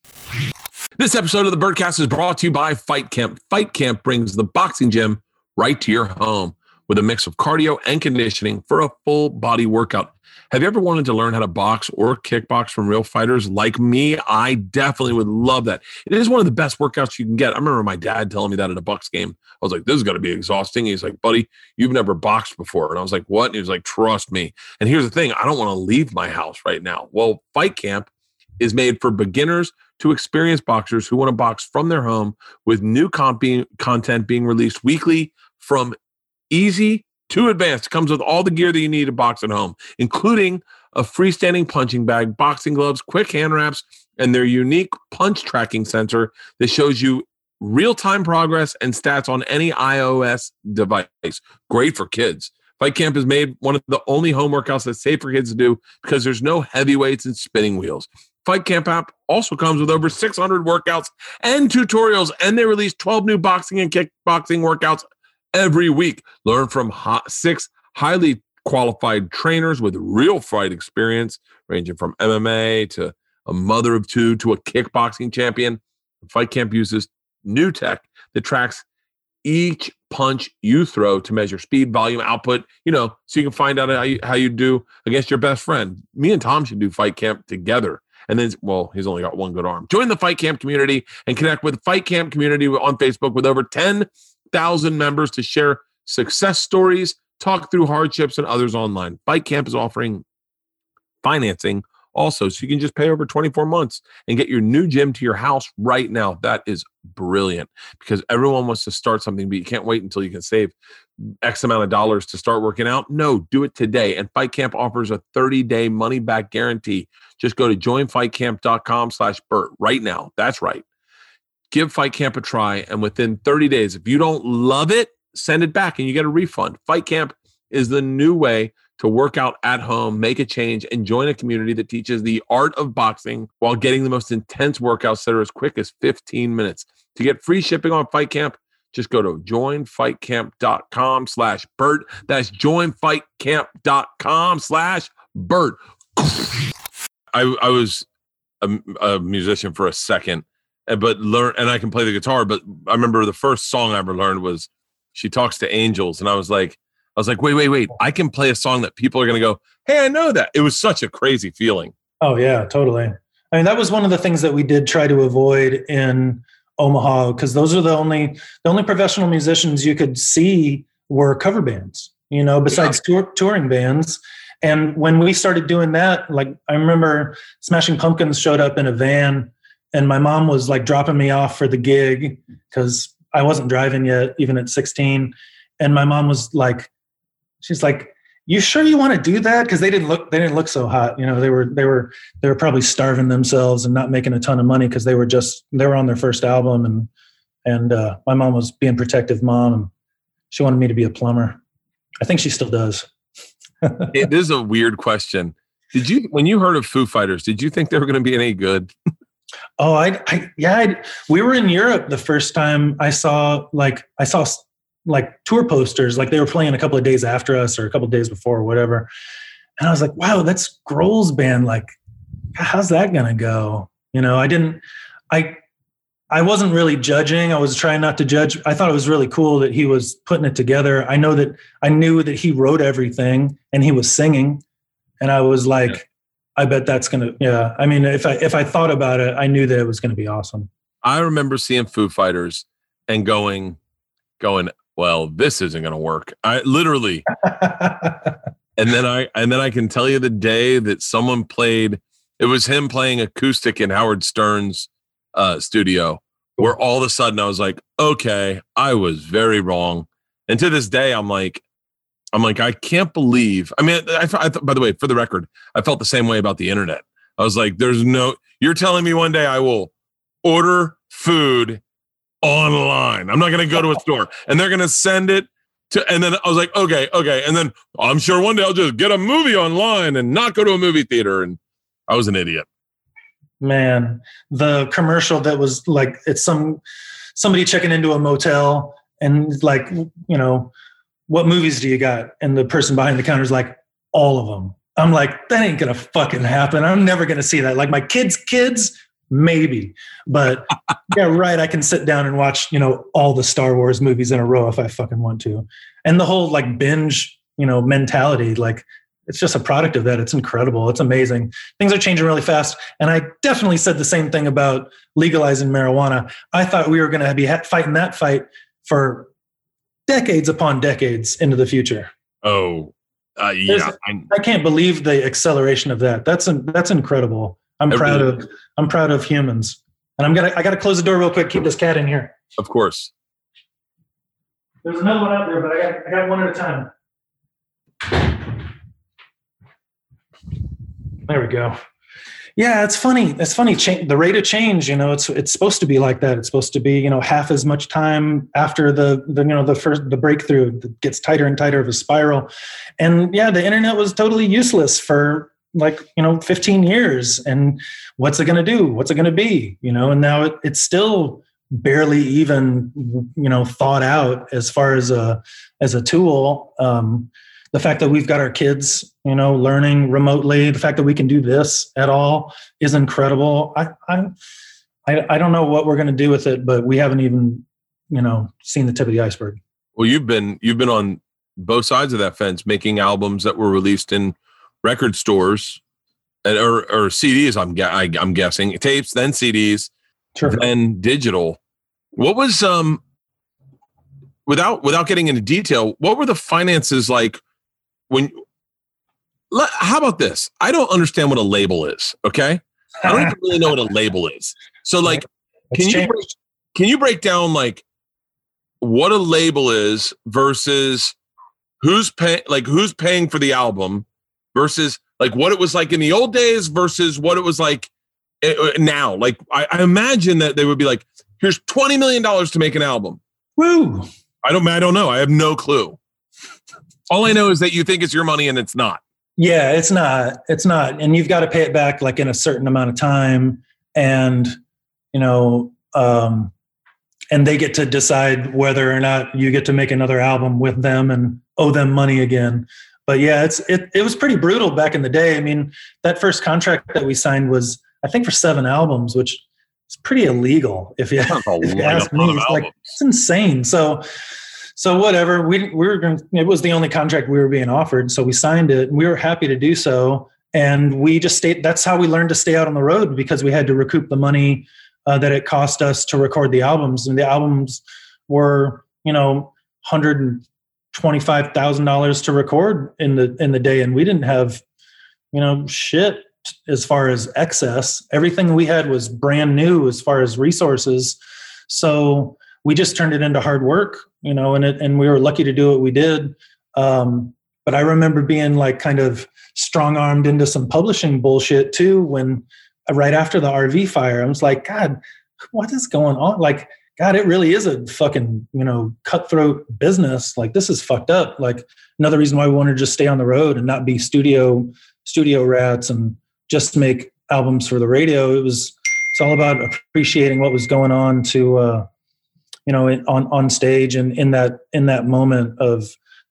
This episode of the Bertcast is brought to you by Fight Camp. Fight Camp brings the boxing gym right to your home with a mix of cardio and conditioning for a full body workout. Have you ever wanted to learn how to box or kickbox from real fighters like me? I definitely would love that. It is one of the best workouts you can get. I remember my dad telling me that at a Bucks game. I was like, this is going to be exhausting. He's like, buddy, you've never boxed before. And I was like, what? And he was like, trust me. And here's the thing I don't want to leave my house right now. Well, Fight Camp is made for beginners to experienced boxers who want to box from their home with new comp content being released weekly from easy Two Advanced comes with all the gear that you need to box at home, including a freestanding punching bag, boxing gloves, quick hand wraps, and their unique punch tracking sensor that shows you real time progress and stats on any iOS device. Great for kids. Fight Camp has made one of the only home workouts that's safe for kids to do because there's no heavy weights and spinning wheels. Fight Camp app also comes with over 600 workouts and tutorials, and they release 12 new boxing and kickboxing workouts every week. Learn from hot, six highly qualified trainers with real fight experience, ranging from MMA to a mother of two to a kickboxing champion. Fight Camp uses new tech that tracks each punch you throw to measure speed, volume, output, you know, so you can find out how you, how you do against your best friend. Me and Tom should do fight camp together. And then, well, he's only got one good arm. Join the Fight Camp community and connect with Fight Camp community on Facebook with over 10,000 members to share success stories, talk through hardships, and others online. Fight Camp is offering financing also. So you can just pay over 24 months and get your new gym to your house right now. That is brilliant because everyone wants to start something, but you can't wait until you can save X amount of dollars to start working out. No, do it today. And Fight Camp offers a 30 day money back guarantee. Just go to joinfightcamp.com slash Bert right now. That's right. Give Fight Camp a try. And within 30 days, if you don't love it, send it back and you get a refund. Fight Camp is the new way to work out at home, make a change, and join a community that teaches the art of boxing while getting the most intense workouts that are as quick as 15 minutes. To get free shipping on Fight Camp, just go to joinfightcamp.com slash Bert. That's joinfightcamp.com slash Bert. I, I was a, a musician for a second, but learn and I can play the guitar. But I remember the first song I ever learned was "She Talks to Angels," and I was like, I was like, wait, wait, wait. I can play a song that people are going to go, hey, I know that. It was such a crazy feeling. Oh, yeah, totally. I mean, that was one of the things that we did try to avoid in Omaha because those are the only the only professional musicians you could see were cover bands, you know, besides yeah. tour, touring bands. And when we started doing that, like I remember Smashing Pumpkins showed up in a van and my mom was like dropping me off for the gig because I wasn't driving yet, even at 16. And my mom was like, she's like, "You sure you want to do that?" Because they didn't look they didn't look so hot. You know, they were they were they were probably starving themselves and not making a ton of money because they were just they were on their first album and and uh, my mom was being protective mom and she wanted me to be a plumber. I think she still does. it is a weird question. Did you when you heard of Foo Fighters? Did you think they were going to be any good? Oh, I, I yeah, I, we were in Europe the first time I saw like I saw like tour posters, like they were playing a couple of days after us or a couple of days before or whatever. And I was like, wow, that's Grohl's band. Like, how's that gonna go? You know, I didn't I I wasn't really judging. I was trying not to judge. I thought it was really cool that he was putting it together. I know that I knew that he wrote everything and he was singing. And I was like, yeah. I bet that's gonna yeah. I mean, if I if I thought about it, I knew that it was gonna be awesome. I remember seeing Foo Fighters and going, going, well, this isn't going to work. I literally, and then I, and then I can tell you the day that someone played, it was him playing acoustic in Howard Stern's uh, studio, where all of a sudden I was like, okay, I was very wrong. And to this day, I'm like, I'm like, I can't believe. I mean, I, I, by the way, for the record, I felt the same way about the internet. I was like, there's no, you're telling me one day I will order food online. I'm not going to go to a store and they're going to send it to, and then I was like, okay, okay. And then I'm sure one day I'll just get a movie online and not go to a movie theater. And I was an idiot. Man, the commercial that was like, it's some, somebody checking into a motel and like, you know, what movies do you got? And the person behind the counter is like, all of them. I'm like, that ain't gonna fucking happen. I'm never gonna see that. Like my kids' kids maybe but yeah right i can sit down and watch you know all the star wars movies in a row if i fucking want to and the whole like binge you know mentality like it's just a product of that it's incredible it's amazing things are changing really fast and i definitely said the same thing about legalizing marijuana i thought we were going to be fighting that fight for decades upon decades into the future oh uh, yeah I, I can't believe the acceleration of that that's that's incredible I'm proud of I'm proud of humans. And I'm gonna I gotta close the door real quick, keep this cat in here. Of course. There's another one out there, but I got I got one at a time. There we go. Yeah, it's funny. It's funny. The rate of change, you know, it's it's supposed to be like that. It's supposed to be, you know, half as much time after the the you know the first the breakthrough that gets tighter and tighter of a spiral. And yeah, the internet was totally useless for like you know 15 years and what's it going to do what's it going to be you know and now it, it's still barely even you know thought out as far as a as a tool um, the fact that we've got our kids you know learning remotely the fact that we can do this at all is incredible i i i, don't know what we're going to do with it but we haven't even you know seen the tip of the iceberg. Well, you've been you've been on both sides of that fence, making albums that were released in record stores and, or, or CDs. I'm I, am i am guessing tapes, then CDs, sure. then digital. What was um without without getting into detail? What were the finances like when? How about this? I don't understand what a label is. Okay, I don't even really know what a label is. So, like, can you break, can you break down like what a label is versus who's paying like who's paying for the album versus like what it was like in the old days versus what it was like eh, eh, now like I, I imagine that they would be like here's 20 million dollars to make an album woo i don't i don't know i have no clue all i know is that you think it's your money and it's not yeah it's not it's not and you've got to pay it back like in a certain amount of time and you know um and they get to decide whether or not you get to make another album with them and owe them money again. But yeah, it's it it was pretty brutal back in the day. I mean, that first contract that we signed was I think for seven albums, which is pretty illegal if you, if you ask me. It's like it's insane. So so whatever we, we were going it was the only contract we were being offered so we signed it and we were happy to do so. And we just stayed that's how we learned to stay out on the road because we had to recoup the money uh, that it cost us to record the albums, and the albums were you know hundred twenty five thousand dollars to record in the in the day, and we didn't have you know shit as far as excess. Everything we had was brand new as far as resources, so we just turned it into hard work, you know, and it and we were lucky to do what we did. Um, but I remember being like kind of strong armed into some publishing bullshit too when right after the RV fire. I was like, God, what is going on? Like, God, it really is a fucking, you know, cutthroat business. Like this is fucked up. Like another reason why we want to just stay on the road and not be studio studio rats and just make albums for the radio. It was it's all about appreciating what was going on to uh you know on on stage and in that in that moment of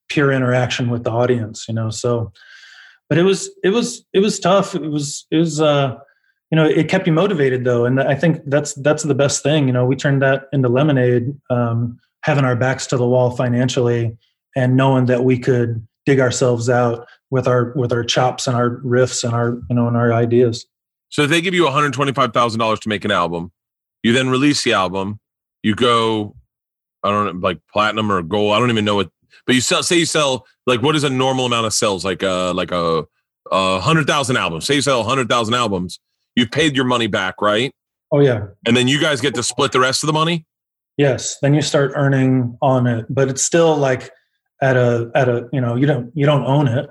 pure interaction with the audience, you know. So but it was it was it was tough. It was it was uh you know it kept you motivated though and i think that's that's the best thing you know we turned that into lemonade um, having our backs to the wall financially and knowing that we could dig ourselves out with our with our chops and our riffs and our you know and our ideas so if they give you $125000 to make an album you then release the album you go i don't know like platinum or gold i don't even know what but you sell say you sell like what is a normal amount of sales like uh like a, a hundred thousand albums say you sell a hundred thousand albums you've paid your money back, right? Oh yeah. And then you guys get to split the rest of the money? Yes. Then you start earning on it, but it's still like at a at a, you know, you don't you don't own it.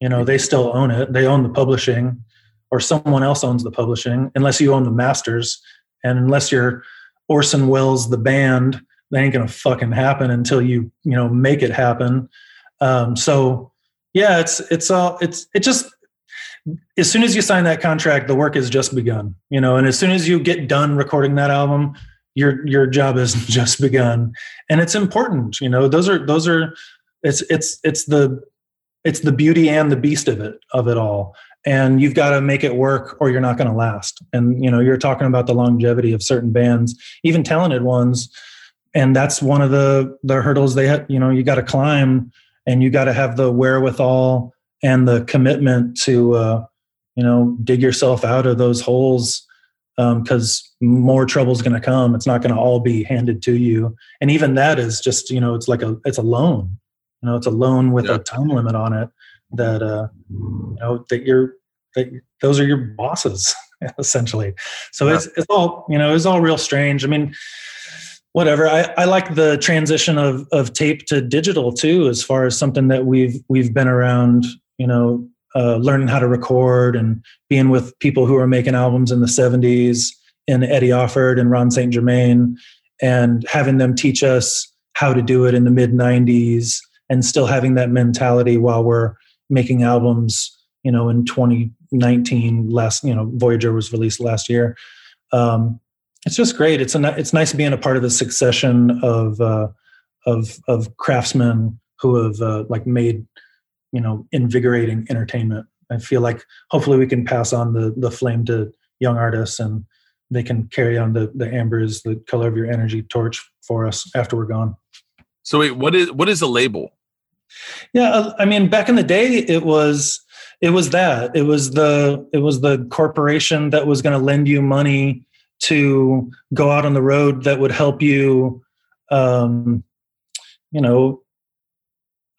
You know, they still own it. They own the publishing or someone else owns the publishing unless you own the masters and unless you're Orson Welles the band, that ain't gonna fucking happen until you, you know, make it happen. Um, so yeah, it's it's all it's it just as soon as you sign that contract, the work has just begun, you know, and as soon as you get done recording that album, your your job has just begun. And it's important, you know, those are those are it's it's it's the it's the beauty and the beast of it of it all. And you've got to make it work or you're not going to last. And you know, you're talking about the longevity of certain bands, even talented ones. And that's one of the the hurdles they have, you know, you got to climb and you got to have the wherewithal and the commitment to uh, you know dig yourself out of those holes because um, more trouble is going to come it's not going to all be handed to you and even that is just you know it's like a it's a loan you know it's a loan with yeah. a time limit on it that uh you know that you're those are your bosses essentially so yeah. it's it's all you know it's all real strange i mean whatever I, I like the transition of of tape to digital too as far as something that we've we've been around you know, uh, learning how to record and being with people who are making albums in the 70s in Eddie Offord and Ron St. Germain and having them teach us how to do it in the mid 90s and still having that mentality while we're making albums, you know, in 2019, last, you know, Voyager was released last year. Um, it's just great. It's a, it's nice being a part of the succession of, uh, of, of craftsmen who have uh, like made you know invigorating entertainment i feel like hopefully we can pass on the the flame to young artists and they can carry on the the amber is the color of your energy torch for us after we're gone. So wait, what is what is a label? Yeah, uh, I mean, back in the day, it was it was that it was the it was the corporation that was going to lend you money to go out on the road that would help you, um, you know,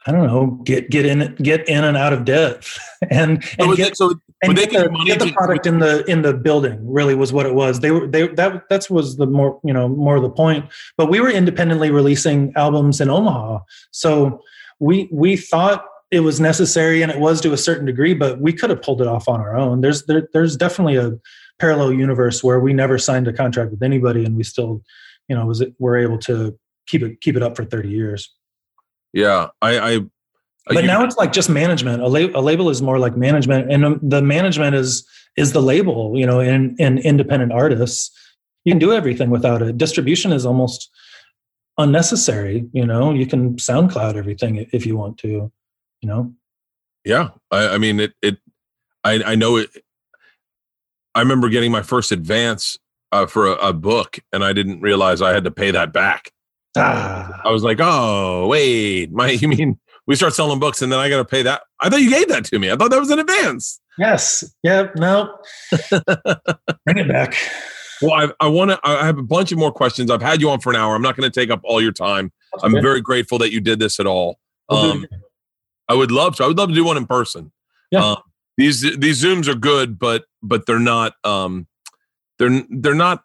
I don't know, get get in get in and out of debt, and and get, so and get, the, get the product in the in the building. Really, was what it was. They were they that that was the more you know more of the point. But we were independently releasing albums in Omaha, so we we thought it was necessary and it was to a certain degree, but we could have pulled it off on our own. There's there, there's definitely a parallel universe where we never signed a contract with anybody and we still, you know, was it, we're able to keep it keep it up for 30 years. Yeah, I. I but you, now it's like just management. A, a label is more like management, and um, the management is is the label. You know, in in independent artists, you can do everything without it. Distribution is almost unnecessary. You know, you can SoundCloud everything if you want to. You know. Yeah, I, I mean it. It. I I know it. I remember getting my first advance uh, for a, a, book, and I didn't realize I had to pay that back. Ah. I was like, "Oh, wait, my you mean we start selling books, and then I got to pay that? I thought you gave that to me. I thought that was an advance." Yes. Yep. No. Bring it back. Well, I, I want to. I have a bunch of more questions. I've had you on for an hour. I'm not going to take up all your time. That's I'm very grateful that you did this at all. Um, I would love to. I would love to do one in person. Yeah. Um, these these zooms are good but but they're not um they're they're not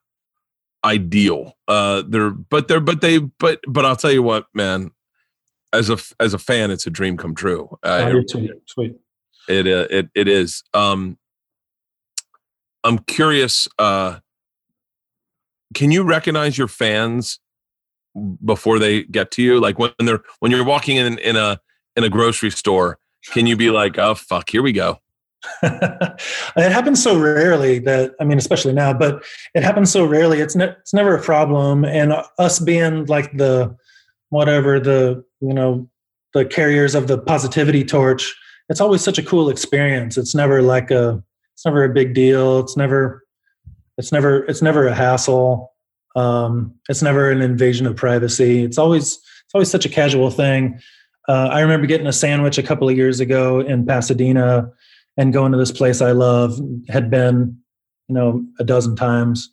ideal uh they're but they're but they but but i'll tell you what man as a as a fan it's a dream come true uh, oh, sweet. sweet it uh, it it is um i'm curious uh can you recognize your fans before they get to you like when they're when you're walking in in a in a grocery store can you be like oh fuck here we go it happens so rarely that I mean, especially now, but it happens so rarely. It's ne- it's never a problem. And us being like the whatever the you know the carriers of the positivity torch, it's always such a cool experience. It's never like a it's never a big deal. It's never it's never it's never a hassle. Um, it's never an invasion of privacy. It's always it's always such a casual thing. Uh, I remember getting a sandwich a couple of years ago in Pasadena and going to this place I love. Had been, you know, a dozen times,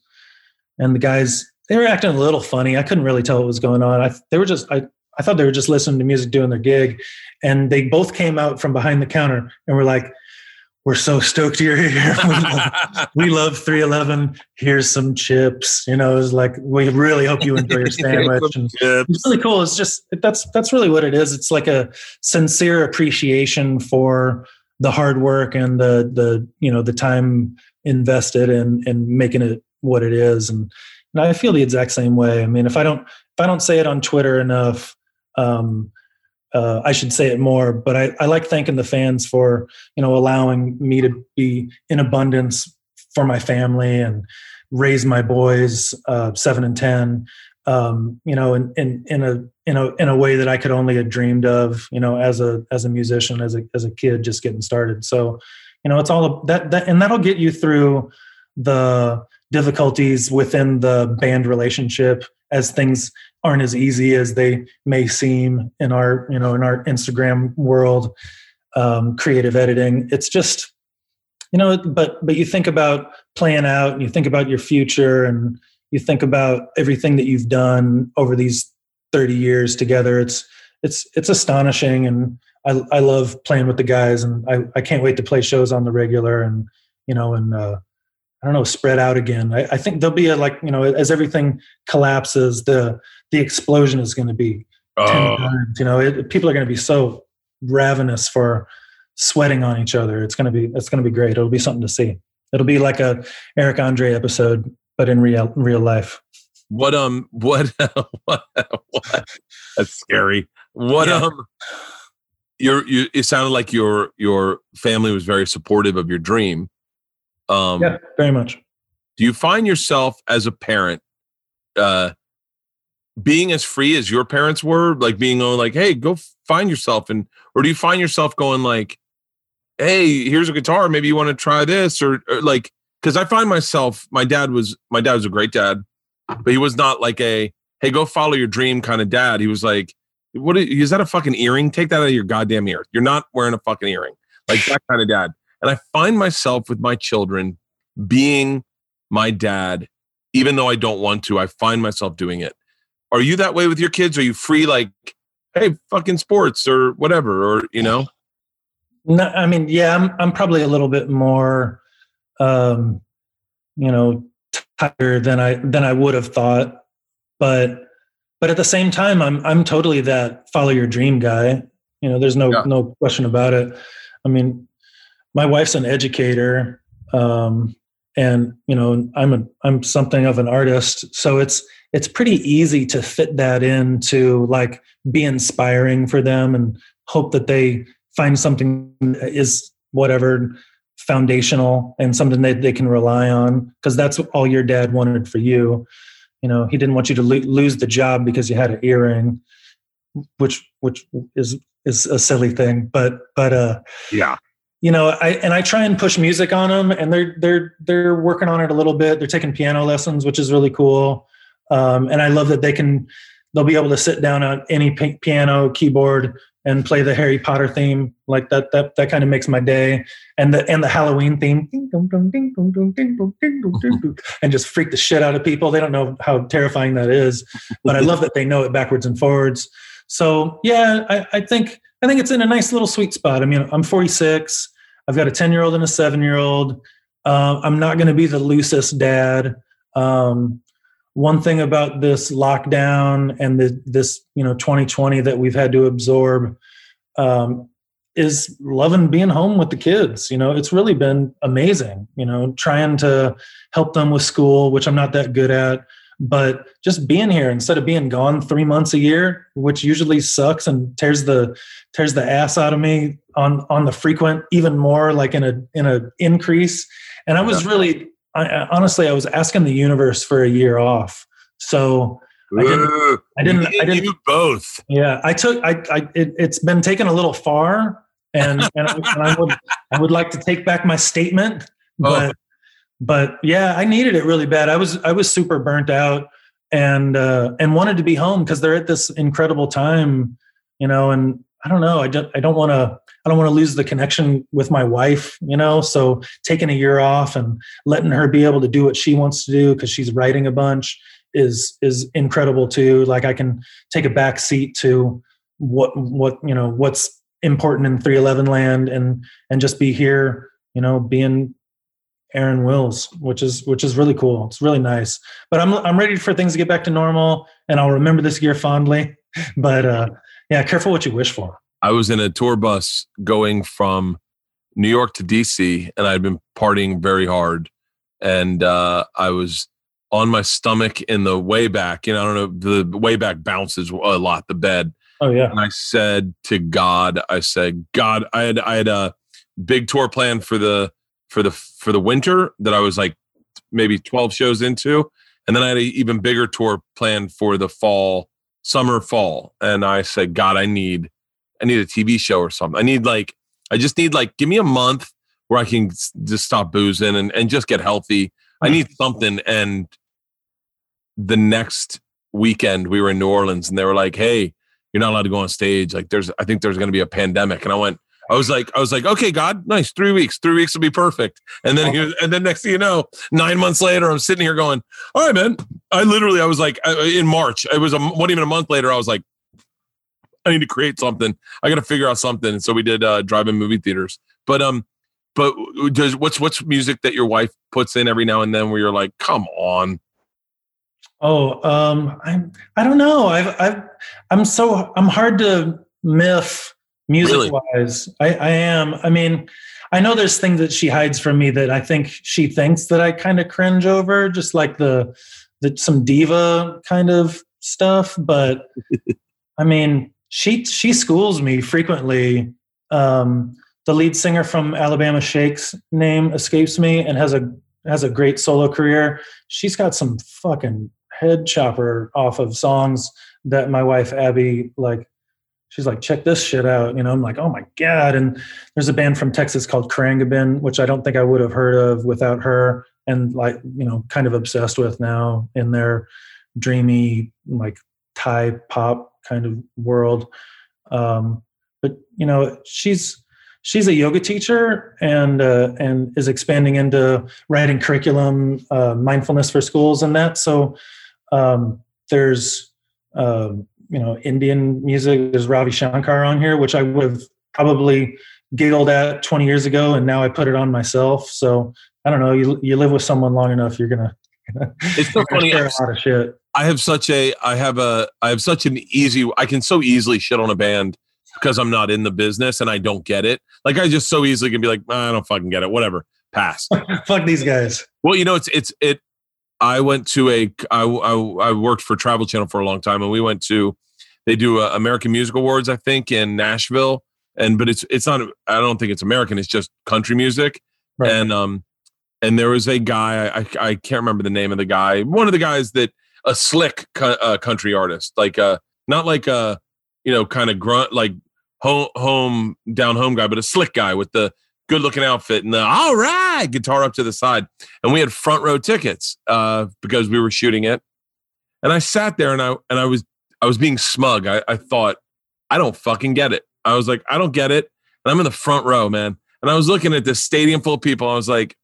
and the guys they were acting a little funny. I couldn't really tell what was going on. I they were just I I thought they were just listening to music doing their gig, and they both came out from behind the counter and were like. We're so stoked you're here. we, love, we love 311. Here's some chips. You know, it's like we really hope you enjoy your sandwich. And it's really cool. It's just that's that's really what it is. It's like a sincere appreciation for the hard work and the the you know the time invested in in making it what it is and, and i feel the exact same way i mean if i don't if i don't say it on twitter enough um, uh, I should say it more, but I, I like thanking the fans for you know allowing me to be in abundance for my family and raise my boys uh, seven and ten um, you know, in, in, in a, in a, in a way that I could only have dreamed of, you know, as a, as a musician, as a, as a kid, just getting started. So, you know, it's all that, that, and that'll get you through the difficulties within the band relationship as things aren't as easy as they may seem in our, you know, in our Instagram world, um, creative editing. It's just, you know, but, but you think about playing out and you think about your future and, you think about everything that you've done over these 30 years together it's it's it's astonishing and i i love playing with the guys and i i can't wait to play shows on the regular and you know and uh i don't know spread out again i, I think there'll be a like you know as everything collapses the the explosion is going to be oh. times, you know it, people are going to be so ravenous for sweating on each other it's going to be it's going to be great it'll be something to see it'll be like a eric andre episode but in real real life. What um what what, what that's scary. What yeah. um your you it sounded like your your family was very supportive of your dream. Um Yeah, very much. Do you find yourself as a parent uh being as free as your parents were, like being on like, hey, go find yourself and or do you find yourself going like, hey, here's a guitar, maybe you want to try this or, or like because I find myself, my dad was my dad was a great dad, but he was not like a hey go follow your dream kind of dad. He was like, what is that a fucking earring? Take that out of your goddamn ear. You're not wearing a fucking earring, like that kind of dad. And I find myself with my children being my dad, even though I don't want to. I find myself doing it. Are you that way with your kids? Are you free like, hey, fucking sports or whatever, or you know? No, I mean, yeah, I'm I'm probably a little bit more, um, you know, tired than I than I would have thought, but but at the same time, I'm I'm totally that follow your dream guy. You know, there's no yeah. no question about it. I mean, my wife's an educator, um, and you know, I'm a I'm something of an artist, so it's it's pretty easy to fit that in to like be inspiring for them and hope that they find something is whatever foundational and something that they can rely on because that's all your dad wanted for you. You know he didn't want you to lo- lose the job because you had an earring which which is is a silly thing but but uh yeah. you know i and i try and push music on them and they're they're they're working on it a little bit. They're taking piano lessons which is really cool um and i love that they can they'll be able to sit down on any piano keyboard and play the Harry Potter theme. Like that that that kind of makes my day. And the and the Halloween theme and just freak the shit out of people. They don't know how terrifying that is. But I love that they know it backwards and forwards. So yeah, I, I think I think it's in a nice little sweet spot. I mean, I'm 46. I've got a 10 year old and a seven year old. Uh, I'm not going to be the loosest dad. Um, one thing about this lockdown and the, this you know 2020 that we've had to absorb um, is loving being home with the kids you know it's really been amazing you know trying to help them with school which i'm not that good at but just being here instead of being gone three months a year which usually sucks and tears the tears the ass out of me on on the frequent even more like in a in a increase. And i was really I, honestly, I was asking the universe for a year off. So I didn't. I didn't. I didn't you both. Yeah, I took. I. I it, has been taken a little far, and and, I, and I would. I would like to take back my statement, oh. but. Oh. But yeah, I needed it really bad. I was I was super burnt out, and uh, and wanted to be home because they're at this incredible time, you know. And I don't know. I don't. I don't want to. I don't want to lose the connection with my wife, you know. So taking a year off and letting her be able to do what she wants to do because she's writing a bunch is is incredible too. Like I can take a back seat to what what you know what's important in 311 land and and just be here, you know, being Aaron Wills, which is which is really cool. It's really nice. But I'm I'm ready for things to get back to normal and I'll remember this year fondly. But uh yeah, careful what you wish for. I was in a tour bus going from New York to DC, and I'd been partying very hard, and uh, I was on my stomach in the way back. You know, I don't know, the way back bounces a lot. The bed. Oh yeah. And I said to God, I said, God, I had I had a big tour plan for the for the for the winter that I was like maybe twelve shows into, and then I had an even bigger tour plan for the fall, summer, fall, and I said, God, I need I need a TV show or something. I need like, I just need like, give me a month where I can just stop boozing and, and just get healthy. I mm-hmm. need something. And the next weekend we were in New Orleans and they were like, Hey, you're not allowed to go on stage. Like there's, I think there's going to be a pandemic. And I went, I was like, I was like, okay, God, nice. Three weeks, three weeks will be perfect. And then, he was, and then next thing you know, nine months later, I'm sitting here going, all right, man. I literally, I was like, in March, it was a, what even a month later, I was like, I need to create something. I got to figure out something. And so we did uh, drive-in movie theaters. But um, but does what's what's music that your wife puts in every now and then where you're like, come on. Oh, um, I I don't know. I've I've I'm so I'm hard to miff music really? wise. I, I am. I mean, I know there's things that she hides from me that I think she thinks that I kind of cringe over, just like the the some diva kind of stuff. But I mean, she she schools me frequently. Um, the lead singer from Alabama Shakes name escapes me and has a has a great solo career. She's got some fucking head chopper off of songs that my wife Abby like. She's like, check this shit out. You know, I'm like, oh my god. And there's a band from Texas called Khruangbin, which I don't think I would have heard of without her. and like you know kind of obsessed with now in their dreamy like Thai pop kind of world. Um, but you know she's she's a yoga teacher and uh, and is expanding into writing curriculum, uh, mindfulness for schools, and that. So um, there's uh, you know Indian music. There's Ravi Shankar on here, which I would have probably giggled at 20 years ago, and now I put it on myself. So I don't know. You you live with someone long enough, you're gonna. It's so funny. a lot of shit. I have such a I have a I have such an easy I can so easily shit on a band because I'm not in the business and I don't get it. Like I just so easily can be like, I don't fucking get it. Whatever. Pass. Fuck these guys. Well, you know, it's it's it. I went to a I, I I worked for Travel Channel for a long time, and we went to they do a American Music Awards, I think, in Nashville, and but it's it's not. I don't think it's American. It's just country music, Right. and um, and there was a guy I I can't remember the name of the guy. One of the guys that a slick co- uh, country artist, like uh, not like a you know kind of grunt like home home down home guy, but a slick guy with the good looking outfit and the all right guitar up to the side. And we had front row tickets uh, because we were shooting it. And I sat there and I and I was I was being smug. I, I thought I don't fucking get it. I was like I don't get it. And I'm in the front row, man. And I was looking at this stadium full of people. I was like,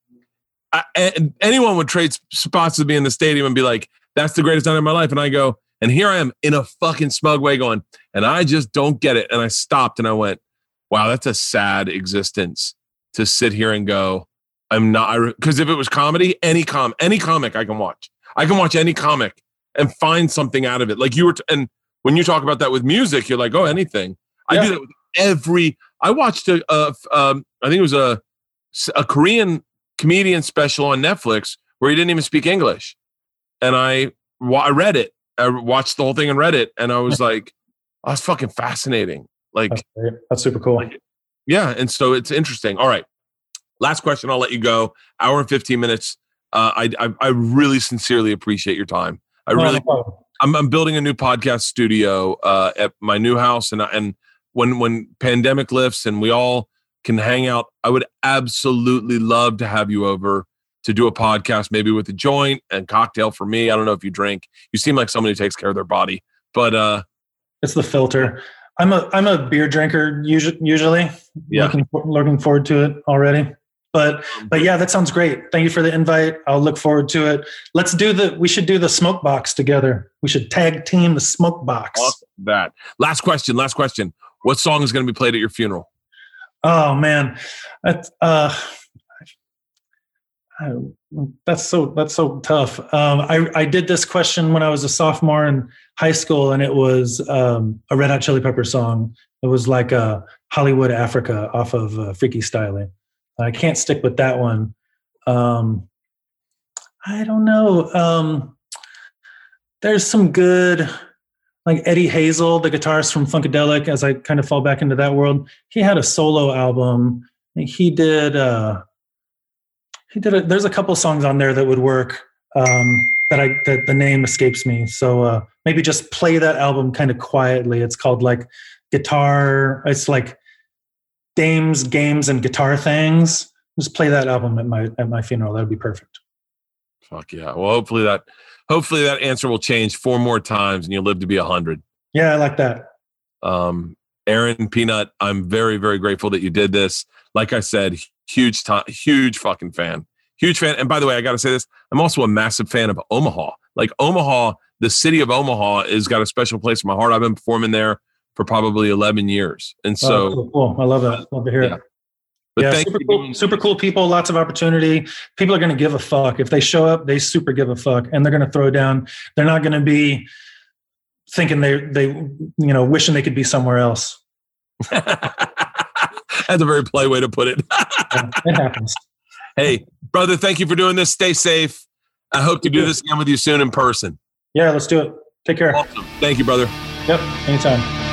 I, and anyone would trade spots with me in the stadium and be like, "That's the greatest night of my life." And I go, and here I am in a fucking smug way, going, and I just don't get it. And I stopped and I went, "Wow, that's a sad existence to sit here and go." I'm not because if it was comedy, any com any comic I can watch. I can watch any comic and find something out of it. Like you were, t- and when you talk about that with music, you're like, oh, anything. I do that with every. I watched a, a um, I think it was a a Korean comedian special on Netflix where he didn't even speak English, and I I read it. I watched the whole thing and read it, and I was like, oh, it's fucking fascinating. Like, That's. That's super cool. yeah, and so it's interesting. All right, last question. I'll let you go. Hour and fifteen minutes. Uh, I, I I really sincerely appreciate your time. I really. I'm, I'm building a new podcast studio uh, at my new house, and and when when pandemic lifts and we all can hang out, I would absolutely love to have you over to do a podcast, maybe with a joint and cocktail for me. I don't know if you drink. You seem like someone who takes care of their body, but uh, It's the filter. I'm a I'm a beer drinker usually. Usually, Yeah. Looking, looking forward to it already. But but yeah, that sounds great. Thank you for the invite. I'll look forward to it. Let's do the. We should do the smoke box together. We should tag team the smoke box. awesome. that last question. Last question. What song is going to be played at your funeral? Oh man, that's uh, I, that's so that's so tough. Um, I I did this question when I was a sophomore in high school, and it was um, a Red Hot Chili Pepper song. It was like a Hollywood Africa off of uh, Freaky Styley. I can't stick with that one. Um, I don't know. Um, there's some good like Eddie Hazel, the guitarist from Funkadelic, as I kind of fall back into that world, he had a solo album. He did uh he did a, there's a couple songs on there that would work um that I that the name escapes me. So uh maybe just play that album kind of quietly. It's called like guitar, it's like dames, games, and guitar things. Just play that album at my at my funeral. That'd be perfect. Fuck yeah. Well, hopefully that hopefully that answer will change four more times and you'll live to be a hundred. Yeah, I like that. Um, Aaron P-Nut, I'm very, very grateful that you did this. Like I said, huge time, huge fucking fan, huge fan. And by the way, I got to say this: I'm also a massive fan of Omaha. Like Omaha, the city of Omaha has got a special place in my heart. I've been performing there for probably 11 years, and so. oh, cool. I love that. Love to hear Yeah. it. But yeah, super cool, super cool people, lots of opportunity. People are going to give a fuck. If they show up, they super give a fuck and they're going to throw down. They're not going to be thinking they, they, you know, wishing they could be somewhere else. That's a very polite way to put it. Yeah, it happens. hey, brother, thank you for doing this. Stay safe. I hope to do this again with you soon in person. Yeah, let's do it. Take care. Awesome. Thank you, brother. Yep. Anytime.